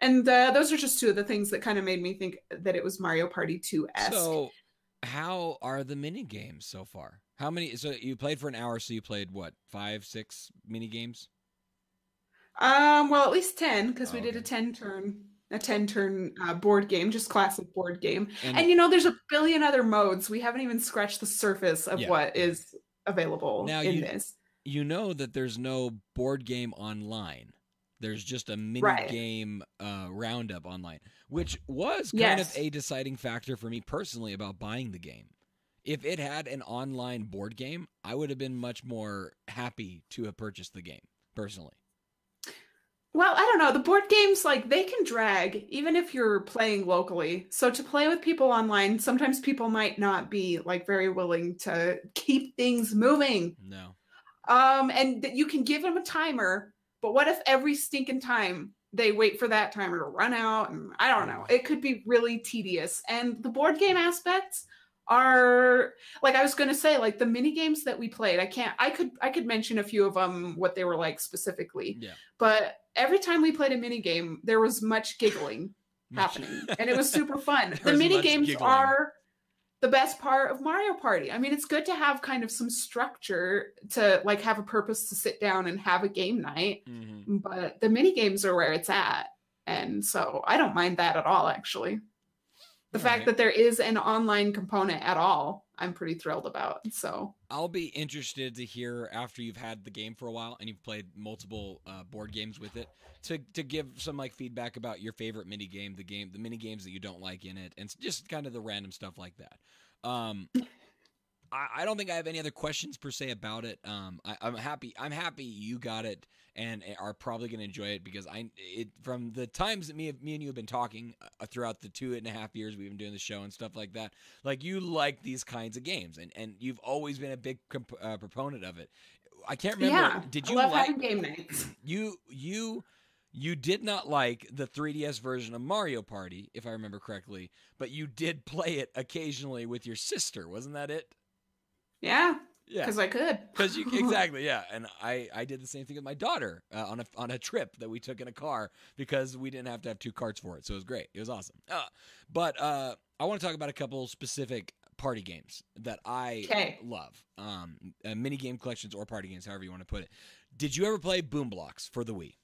and uh, those are just two of the things that kind of made me think that it was Mario Party 2 esque. So, how are the mini games so far? How many? So you played for an hour. So you played what? Five, six mini games. um, well, at least 10 because we Oh, did a 10 turn. A 10 turn uh, board game, just classic board game. And, And you know, there's a billion other modes. We haven't even scratched the surface of Yeah. what is available Now in you- this. you know that there's no board game online. There's just a mini Right. game uh, roundup online, which was kind Yes. of a deciding factor for me personally about buying the game. If it had an online board game, I would have been much more happy to have purchased the game personally. Well, I don't know. The board games, like, they can drag even if you're playing locally. So to play with people online, sometimes people might not be like very willing to keep things moving. No. Um, and that you can give them a timer, but what if every stinking time they wait for that timer to run out? And I don't know. It could be really tedious. And the board game aspects are like I was going to say, like the mini games that we played. I can't. I could. I could mention a few of them, what they were like specifically. Yeah. But every time we played a mini game, there was much giggling happening, and it was super fun. The mini games giggling. are the best part of Mario Party. I mean, it's good to have kind of some structure to like have a purpose to sit down and have a game night, Mhm. but the mini games are where it's at. And so I don't mind that at all actually. The fact Alright. that there is an online component at all, I'm pretty thrilled about. So, I'll be interested to hear after you've had the game for a while and you've played multiple uh, board games with it to to give some like feedback about your favorite mini game, the game, the mini games that you don't like in it, and just kind of the random stuff like that. Um, I, I don't think I have any other questions per se about it. Um, I, I'm happy. I'm happy you got it and are probably going to enjoy it because I it from the times that me me and you have been talking uh, throughout the two and a half years we've been doing the show and stuff like that. Like you like these kinds of games and and you've always been a big comp- uh, proponent of it. I can't remember. yeah. Did I you love like having game nights. you you you did not like the 3DS version of Mario Party, if I remember correctly, but you did play it occasionally with your sister. Wasn't that it? Yeah, Yeah. because I could. Because you exactly, yeah, and I I did the same thing with my daughter uh, on a on a trip that we took in a car because we didn't have to have two carts for it, so it was great. It was awesome. Uh, but uh, I want to talk about a couple specific party games that I 'Kay. love, um, uh, mini game collections or party games, however you want to put it. Did you ever play Boom Blox for the Wii?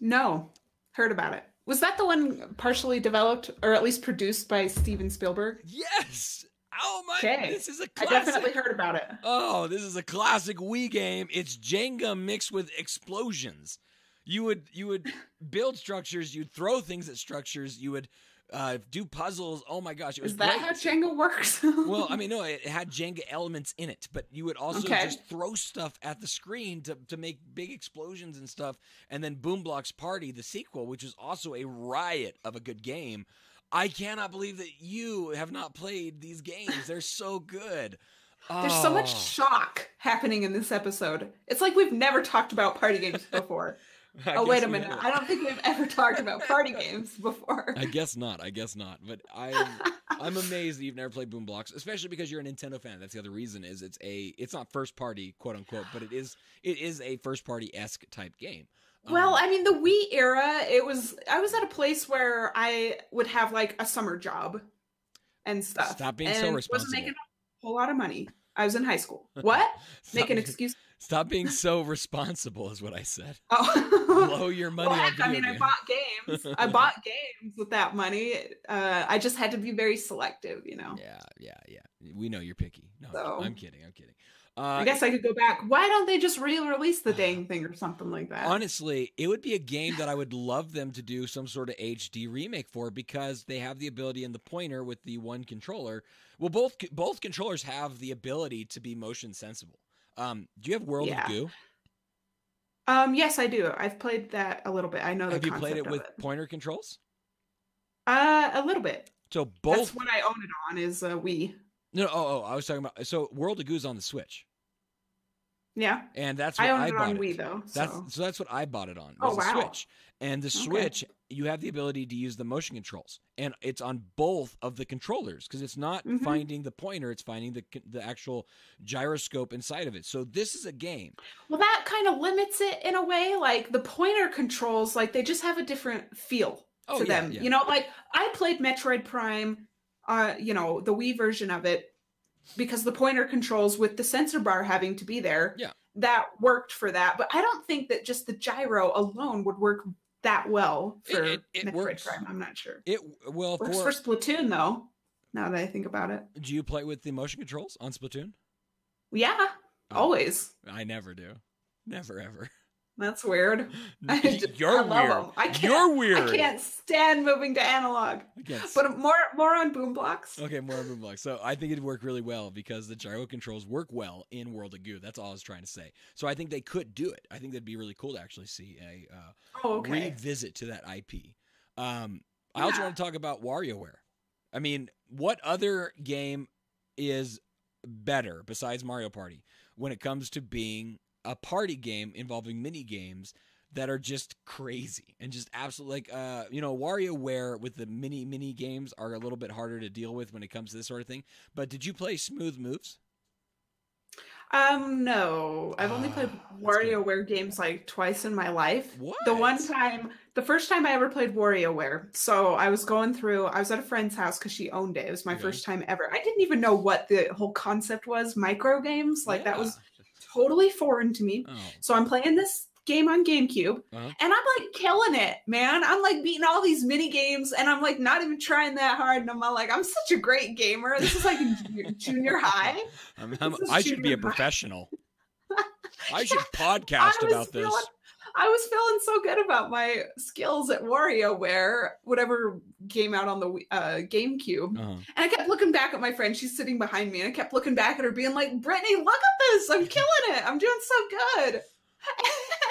No, heard about it. Was that the one partially developed or at least produced by Steven Spielberg? Yes. Oh my! Okay. This is a I classic. definitely heard about it. Oh, this is a classic Wii game. It's Jenga mixed with explosions. You would you would build structures, you'd throw things at structures, you would uh, do puzzles. Oh my gosh, it was Is that great. how Jenga works? well, I mean, no, it had Jenga elements in it, but you would also Okay. just throw stuff at the screen to, to make big explosions and stuff. And then Boom Blox Party, the sequel, which was also a riot of a good game. I cannot believe that you have not played these games. They're so good. There's so much Oh. shock happening in this episode. It's like we've never talked about party games before. Oh, wait a minute. haven't. I don't think we've ever talked about party games before. I guess not. I guess not. But I, I'm amazed that you've never played Boom Blox, especially because you're a Nintendo fan. That's the other reason. Is it's a, it's not first party, quote unquote, but it is, it is a first party esque type game. Well, Um, I mean, the Wii era, it was, I was at a place where I would have like a summer job and stuff. Stop being so Wasn't making a whole lot of money. I was in high school. What? stop, Make an excuse. Stop being so responsible, is what I said. Oh. Blow your money Well, I mean, I bought games. I bought games with that money. Uh, I just had to be very selective, you know. Yeah, yeah, yeah. We know you're picky. No, So- I'm kidding. I'm kidding. I Uh, guess I could go back. Why don't they just re-release the dang thing or something like that? Honestly, it would be a game that I would love them to do some sort of HD remake for because they have the ability in the pointer with the one controller. Well, both both controllers have the ability to be motion sensible. Um, do you have World Yeah. of Goo? Um, yes, I do. I've played that a little bit. I know the Have you played it with of pointer controls? Uh, a little bit. So both. That's both. what I own it on. Is uh, Wii. No, oh, oh, I was talking about. So World of Goo's on the Switch, Yeah, and that's what I own I, it bought on it. Wii though. That's So so that's what I bought it on. Oh, wow. Switch. And the Okay. Switch, you have the ability to use the motion controls, and it's on both of the controllers because it's not Mhm. finding the pointer; it's finding the the actual gyroscope inside of it. So this is a game. well, that kind of limits it in a way. Like the pointer controls, like they just have a different feel Oh to yeah, them. yeah. You know, like I played Metroid Prime, uh, you know, the Wii version of it, because the pointer controls with the sensor bar having to be there. Yeah. That worked for that, but I don't think that just the gyro alone would work that well It- for it- it Metroid works. Prime. I'm not sure. It well Works for, for Splatoon though. Now that I think about it, do you play with the motion controls on Splatoon? yeah, Oh. always. I never do, never ever. That's weird. Just- You're weird. 'em. I can't- You're weird. I can't stand moving to analog. But more more on Boom Blox. Okay, more on Boom Blox. So I think it'd work really well because the gyro controls work well in World of Goo. That's all I was trying to say. So I think they could do it. I think that'd be really cool to actually see a uh, Oh, okay. revisit to that IP. Um, I also Yeah. want to talk about WarioWare. I mean, what other game is better besides Mario Party when it comes to being a party game involving mini games that are just crazy and just absolutely like uh you know WarioWare with the mini mini games are a little bit harder to deal with when it comes to this sort of thing. But did you play Smooth Moves? Um, no. I've only played Ah, that's. WarioWare games like twice in my life. What? The one time, the first time I ever played WarioWare. So I was going through, I was at a friend's house because she owned it. It was my Okay. first time ever. I didn't even know what the whole concept was micro games. Like that was totally foreign to me. Oh. So I'm playing this game on GameCube Uh-huh. and I'm like killing it, man. I'm like beating all these mini games and I'm like not even trying that hard. And I'm like, I'm such a great gamer. This is like in junior, high. I'm, I'm, This is I should be a professional. I should podcast I about this. feeling- I was feeling so good about my skills at WarioWare, whatever came out on the uh, GameCube. Uh-huh. And I kept looking back at my friend. She's sitting behind me, and I kept looking back at her, being like, "Brittany, look at this! I'm killing it! I'm doing so good."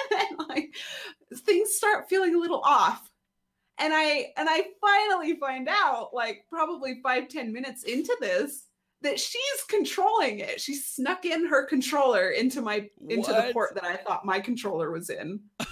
And then, like, things start feeling a little off, and I and I finally find out, like, probably five ten minutes into this, that she's controlling it. She snuck in her controller into my into the port that I thought my controller was in.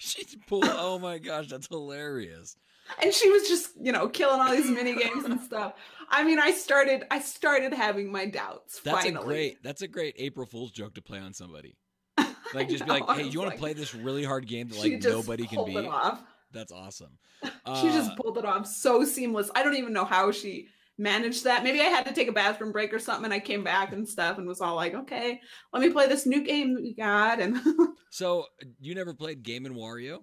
She's pulled. Oh my gosh, that's hilarious. and she was just you know killing all these mini games and stuff i mean i started i started having my doubts That's finally a great. That's a great April Fool's joke to play on somebody. Like just be like, hey, you want to play this really hard game that she like nobody can beat? off. That's awesome. she just Uh, pulled it off so seamless i don't even know how she managed that maybe i had to take a bathroom break or something and i came back and stuff and was all like okay let me play this new game that we got and So you never played Game and Wario?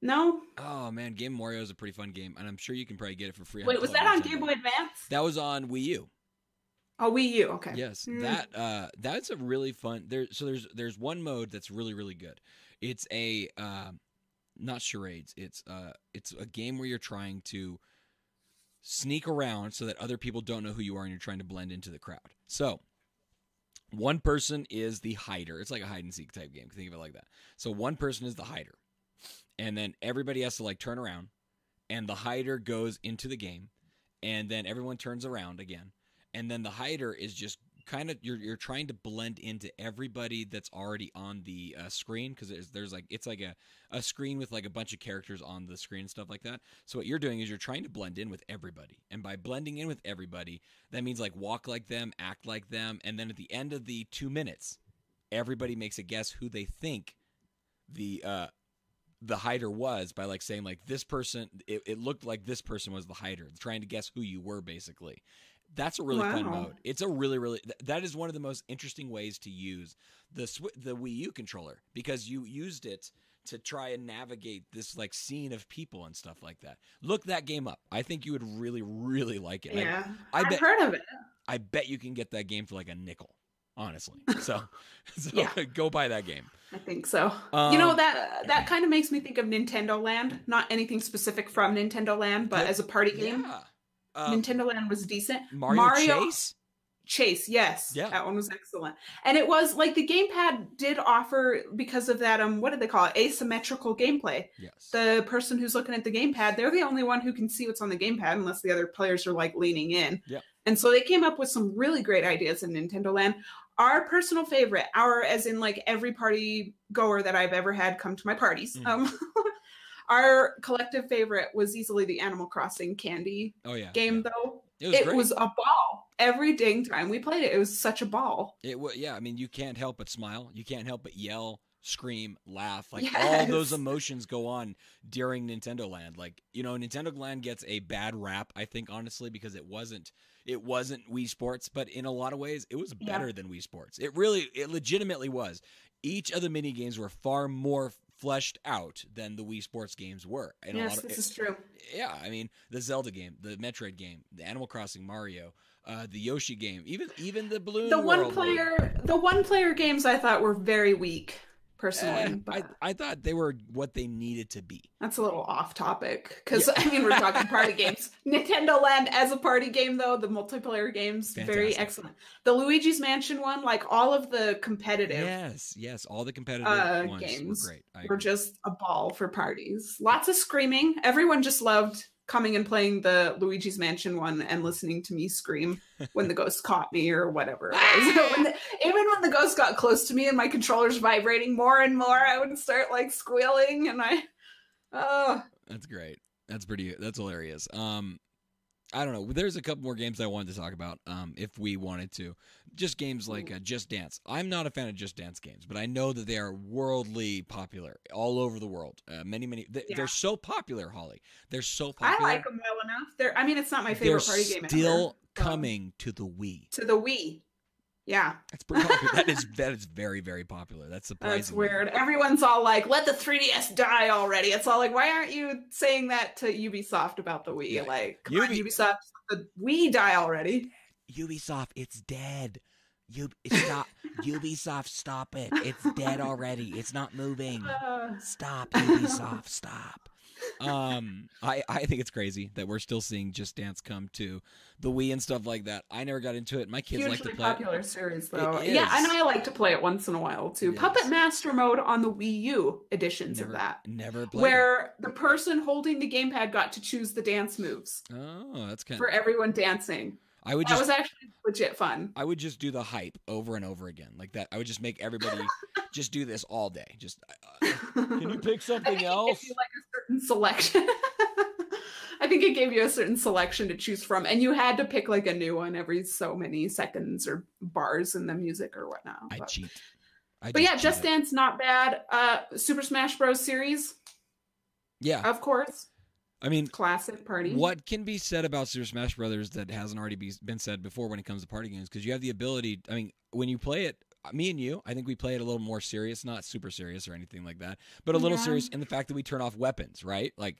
no Oh man, Game and Wario is a pretty fun game, and I'm sure you can probably get it for free. wait was that on game boy advance That was on Wii U. oh wii u okay Yes, Hmm. that uh, that's a really fun. There, so there's there's one mode that's really really good. It's a um not charades. It's uh, it's a game where you're trying to sneak around so that other people don't know who you are, and you're trying to blend into the crowd. So one person is the hider. It's like a hide and seek type game. Think of it like that. So one person is the hider, and then everybody has to like turn around, and the hider goes into the game, and then everyone turns around again, and then the hider is just kind of you're you're trying to blend into everybody that's already on the uh, screen because there's there's like it's like a a screen with like a bunch of characters on the screen and stuff like that. So what you're doing is you're trying to blend in with everybody, and by blending in with everybody, that means like walk like them, act like them, and then at the end of the two minutes, everybody makes a guess who they think the uh the hider was by like saying like this person it, it looked like this person was the hider trying to guess who you were basically that's a really fun mode. It's a really really th- that is one of the most interesting ways to use the Swi- the wii u controller because you used it to try and navigate this like scene of people and stuff like that. Look that game up. I think you would really really like it. I- yeah. I, I, bet heard of it. I bet you can get that game for like a nickel honestly. So, so Yeah. go buy that game. I think so. you know Um, that that kind of makes me think of Nintendo Land. Not anything specific from Nintendo Land, but as a party game, yeah uh, Nintendo Land was decent. mario, Mario- chase Chase, yes, Yeah. that one was excellent, and it was like the gamepad did offer because of that. Um, what did they call it? Asymmetrical gameplay. yes The person who's looking at the gamepad, they're the only one who can see what's on the gamepad, unless the other players are like leaning in. Yeah. And so they came up with some really great ideas in Nintendo Land. Our personal favorite, our as in like every party goer that I've ever had come to my parties. Mhm. Um, our collective favorite was easily the Animal Crossing Candy oh yeah game, yeah. though. it was It was a ball every dang time we played it. It was such a ball. It was, yeah, I mean, you can't help but smile. You can't help but yell, scream, laugh. Like all those emotions go on during Nintendo Land. Like, you know, Nintendo Land gets a bad rap, I think, honestly, because it wasn't it wasn't Wii Sports, but in a lot of ways it was Yeah. better than Wii Sports. It really it legitimately was. Each of the mini games were far more fleshed out than the Wii Sports games were. In a yes, lot of, this is true. yeah, I mean the Zelda game, the Metroid game, the Animal Crossing Mario, uh, the Yoshi game, even even the Balloon The one player, the one player games I thought were very weak. Personally. Eh, but I, I thought they were what they needed to be. that's a little off topic because I mean we're talking party games. Nintendo Land as a party game though, the multiplayer games very excellent. The Luigi's Mansion one, like all of the competitive Yes, yes, all the competitive Uh, ones games were great. I were agree. just a ball for parties. Lots of screaming. Everyone just loved coming and playing the Luigi's Mansion one and listening to me scream when the ghost caught me or whatever. It was. When the- even when the ghost got close to me and my controller's vibrating more and more, I would start like squealing and I oh That's great. That's pretty. That's hilarious. Um, I don't know. There's a couple more games I wanted to talk about. Um, if we wanted to, just games like uh, Just Dance. I'm not a fan of Just Dance games, but I know that they are worldly popular all over the world. Uh, many, many. They, Yeah. They're so popular, Holly. They're so popular. I like them well enough. They're I mean it's not my They're favorite party game still ever. so- coming to the Wii. to the Wii. Yeah. That's pretty popular. that is that is very very popular. That's surprising. That's weird. Everyone's all like, "Let the 3DS die already." It's all like, "Why aren't you saying that to Ubisoft about the Wii?" Yeah. Like, come on, Ubisoft, let the Wii die already. Ubisoft, it's dead. You stop. Ubisoft, stop it. It's dead already. It's not moving. Uh, Stop, Ubisoft, stop. Um, I I think it's crazy that we're still seeing Just Dance come to the Wii and stuff like that. I never got into it. My kids like to play. it. popular series, though. It Yeah, and. I like to play it once in a while too. It Puppet. Master mode on the Wii U editions Never, of that, never played. it. where the person holding the gamepad got to choose the dance moves Oh, that's kind for of. everyone dancing. I would That just. was actually legit fun. I would just do the hype over and over again, like that. I would just make everybody just do this all day. Just uh, can you pick I something think it else? you like a certain selection. I think it gave you a certain selection to choose from, and you had to pick like a new one every so many seconds or bars in the music or whatnot. I But, cheat. I but yeah, Just. Dance not bad. Uh, Super Smash Bros. series, Yeah, of course, I mean, classic party. What can be said about Super Smash Brothers that hasn't already be, been said before when it comes to party games? Because you have the ability. I mean, when you play it, uh, me and you, I think we play it a little more serious, not super serious or anything like that, but a little Yeah. serious in the fact that we turn off weapons, right? Like,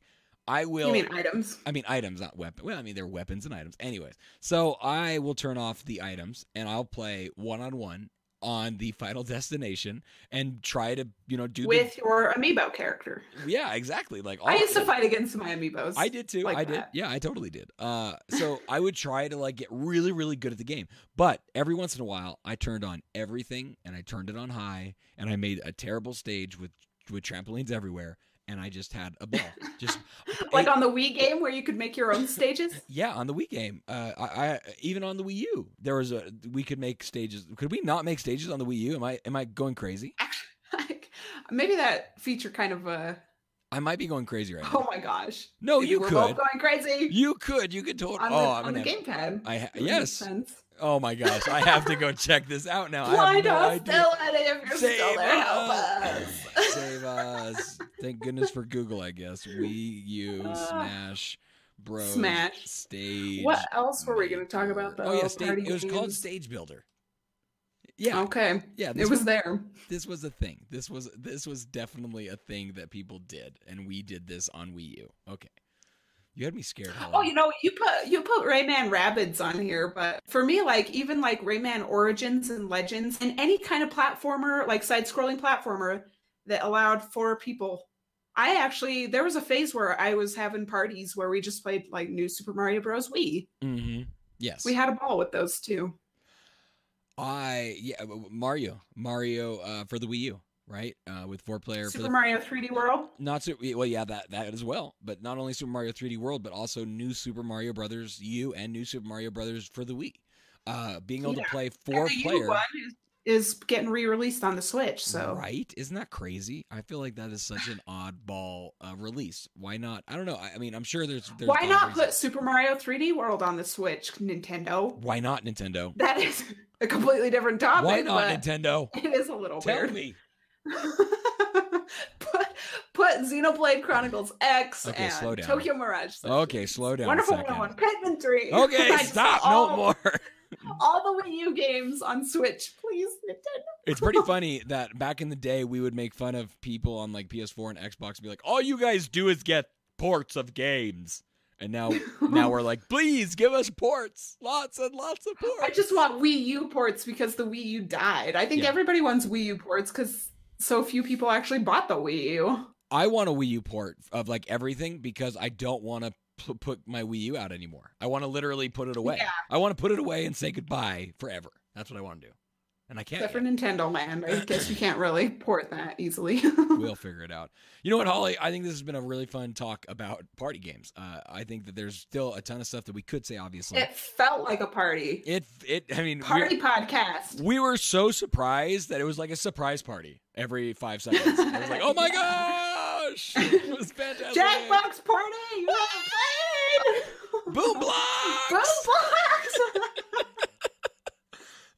I will. You mean items? I mean, items, not weapons. Well, I mean, they're weapons and items. Anyways, so I will turn off the items and I'll play one on one on the final destination and try to, you know, do With your amiibo character. Yeah, exactly. Like I used to fight against my amiibos. I did too. like I did. Yeah, I totally did. Uh, so I would try to like get really, really good at the game. But every once in a while, I turned on everything and I turned it on high, and I made a terrible stage with with trampolines everywhere, and I just had a ball. Just like it- on the Wii game where you could make your own stages. yeah, on the Wii game. Uh, I, I even on the Wii U, there was a we could make stages. Could we not make stages on the Wii U? Am I am I going crazy? Like, maybe that feature kind of uh I might be going crazy right now. oh my gosh. No, Maybe you we're could. both going crazy You could. You could totally. on the, oh, on the gamepad. I ha- yes. Oh my gosh, I have to go check this out now. I Blind have no idea. hostility if you're Save still there. Help us. us. Save us. Thank goodness for Google, I guess. We, U Uh, Smash Bro, Smash. Stage. what else were we going to talk about? Oh yeah, stage, it was called? Stage Builder. Yeah, Okay, yeah. This it was there. this was a thing. This was this was definitely a thing that people did, and we did this on Wii U. Okay, you had me scared. Oh, you know, you put you put Rayman Rabbids on here, but for me, like even like Rayman Origins and Legends and any kind of platformer, like side-scrolling platformer that allowed four people. I actually there was a phase where I was having parties where we just played like new Super Mario Bros. Wii. hmm Yes, We had a ball with those too. I yeah Mario Mario uh, for the Wii U, right? Uh, with four player Super the Mario 3D World. Not so well, yeah, that that as well. But not only Super Mario 3D World, but also new Super Mario Brothers U and new Super Mario Brothers for the Wii. Uh, being able Yeah. to play four the U player, one is, is getting re-released on the Switch. So right? Isn't that crazy? I feel like that is such an oddball uh, release. Why not? I don't know. I, I mean, I'm sure there's, there's why not reasons. put Super Mario 3D World on the Switch, Nintendo? Why not Nintendo? That is a completely different topic. Why not Nintendo? It is a little Tell weird. me. put put Xenoblade Chronicles X Okay, and slow down. Tokyo Mirage. Okay, slow down. Wonderful a second. 101 Pikmin 3. Okay, stop. want No all, more. All the Wii U games on Switch, please, Nintendo. It's pretty funny that back in the day we would make fun of people on like PS4 and Xbox and be like, "All you guys do is get ports of games." And now now we're like, "Please give us ports. Lots and lots of ports." I just want Wii U ports because the Wii U died. I think Yeah. everybody wants Wii U ports because so few people actually bought the Wii U. I want a Wii U port of like everything because I don't want to p- put my Wii U out anymore. I want to literally put it away. Yeah. I want to put it away and say goodbye forever. That's what I want to do. And I can't. Except for. Nintendo Land. I guess you can't really port that easily. we'll figure it out. You know what, Holly? I think this has been a really fun talk about party games. Uh, I think that there's still a ton of stuff that we could say. Obviously, it felt like a party. it it. I mean, Party podcast. we were so surprised that it was like a surprise party every five seconds. I was like, oh my gosh, it was fantastic. Jackbox party! You haven't played! Boom Blox. Boom Blox!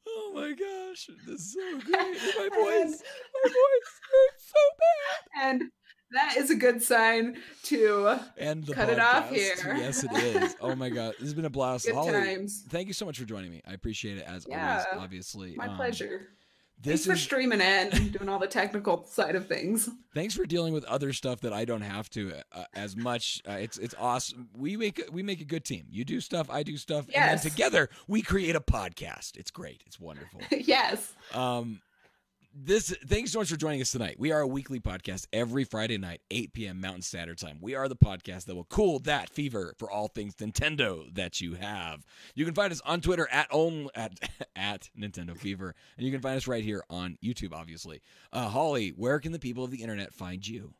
Oh my gosh, this is so great. My voice, my voice hurts so bad. and that is a good sign to And the Cut it off here. Yes, it is. Oh my god, this has been a blast. good Holly, times. thank you so much for joining me. I appreciate it as Yeah, always. Obviously, My Um, pleasure. This Thanks for streaming it and doing all the technical side of things. thanks for dealing with other stuff that I don't have to uh, as much. Uh, it's it's awesome. We make we make a good team. You do stuff, I do stuff, Yes. and then together we create a podcast. It's great. It's wonderful. yes. Um, this thanks so much for joining us tonight. We are a weekly podcast every Friday night, 8 p.m. Mountain Standard Time. We are the podcast that will cool that fever for all things Nintendo that you have. You can find us on Twitter at only at at Nintendo Fever, and you can find us right here on YouTube. Obviously, uh, Holly, where can the people of the internet find you?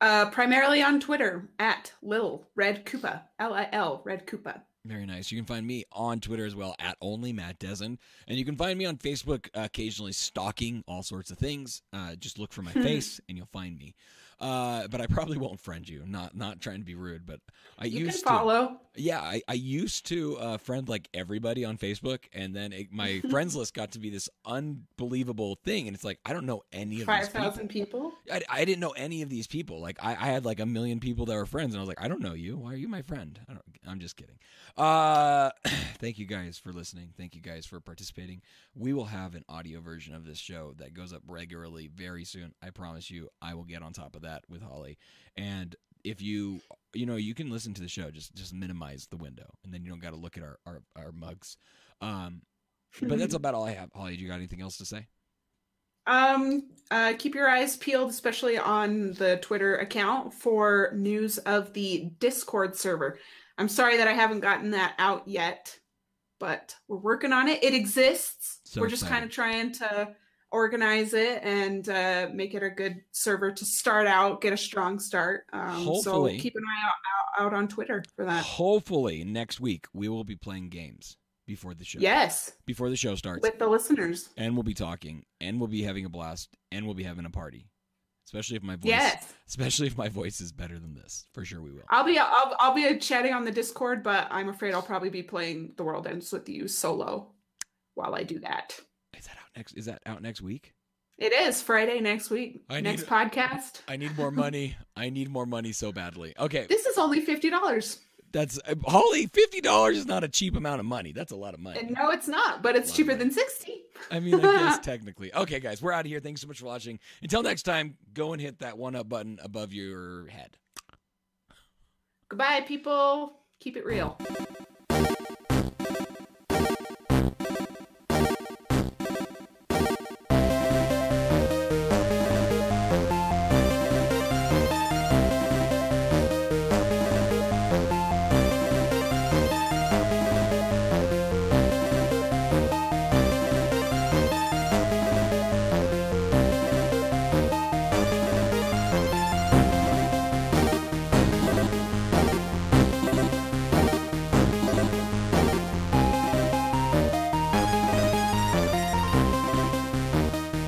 Uh, primarily on Twitter at Lil Red Koopa. L I L Red Koopa. Very nice. You can find me on Twitter as well at only Matt Dezen, and you can find me on Facebook uh, occasionally stalking all sorts of things. Uh, just look for my face and you'll find me. Uh, but I probably won't friend you. Not not trying to be rude, but I You can used to. follow. Yeah, I, I used to uh, friend like everybody on Facebook, and then it, my friends list got to be this unbelievable thing, and it's like I don't know any of Five these people. people. I, I didn't know any of these people. Like I, I had like a million people that were friends, and I was like, I don't know you. Why are you my friend? I don't. I'm just kidding. Uh, thank you guys for listening. Thank you guys for participating. We will have an audio version of this show that goes up regularly very soon. I promise you. I will get on top of that with Holly. And if you, you know, you can listen to the show. Just just minimize the window, and then you don't got to look at our our, our mugs. Um, but that's about all I have. Holly, do you got anything else to say? Um, uh, keep your eyes peeled, especially on the Twitter account for news of the Discord server. I'm sorry that I haven't gotten that out yet, but we're working on it. It exists. So we're just kind of trying to organize it and uh, make it a good server to start out, get a strong start. Um, Hopefully. so keep an eye out, out, out on Twitter for that. Hopefully next week we will be playing games before the show. Yes, Before the show starts. with the listeners. and we'll be talking and we'll be having a blast and we'll be having a party. Especially if my voice Yes, especially if my voice is better than this. For sure we will. I'll be I'll, I'll be chatting on the Discord, but I'm afraid I'll probably be playing The World Ends with You solo while I do that. Is that out next is that out next week? It is Friday next week. I need- next podcast. I need more money. I need more money so badly. Okay. This is only fifty dollars. That's uh, Holly, $50 is not a cheap amount of money. That's a lot of money. And no, it's not, but it's cheaper than sixty. I mean, I guess technically. Okay, guys, we're out of here. Thanks so much for watching. Until next time, go and hit that one up button above your head. Goodbye, people. Keep it real.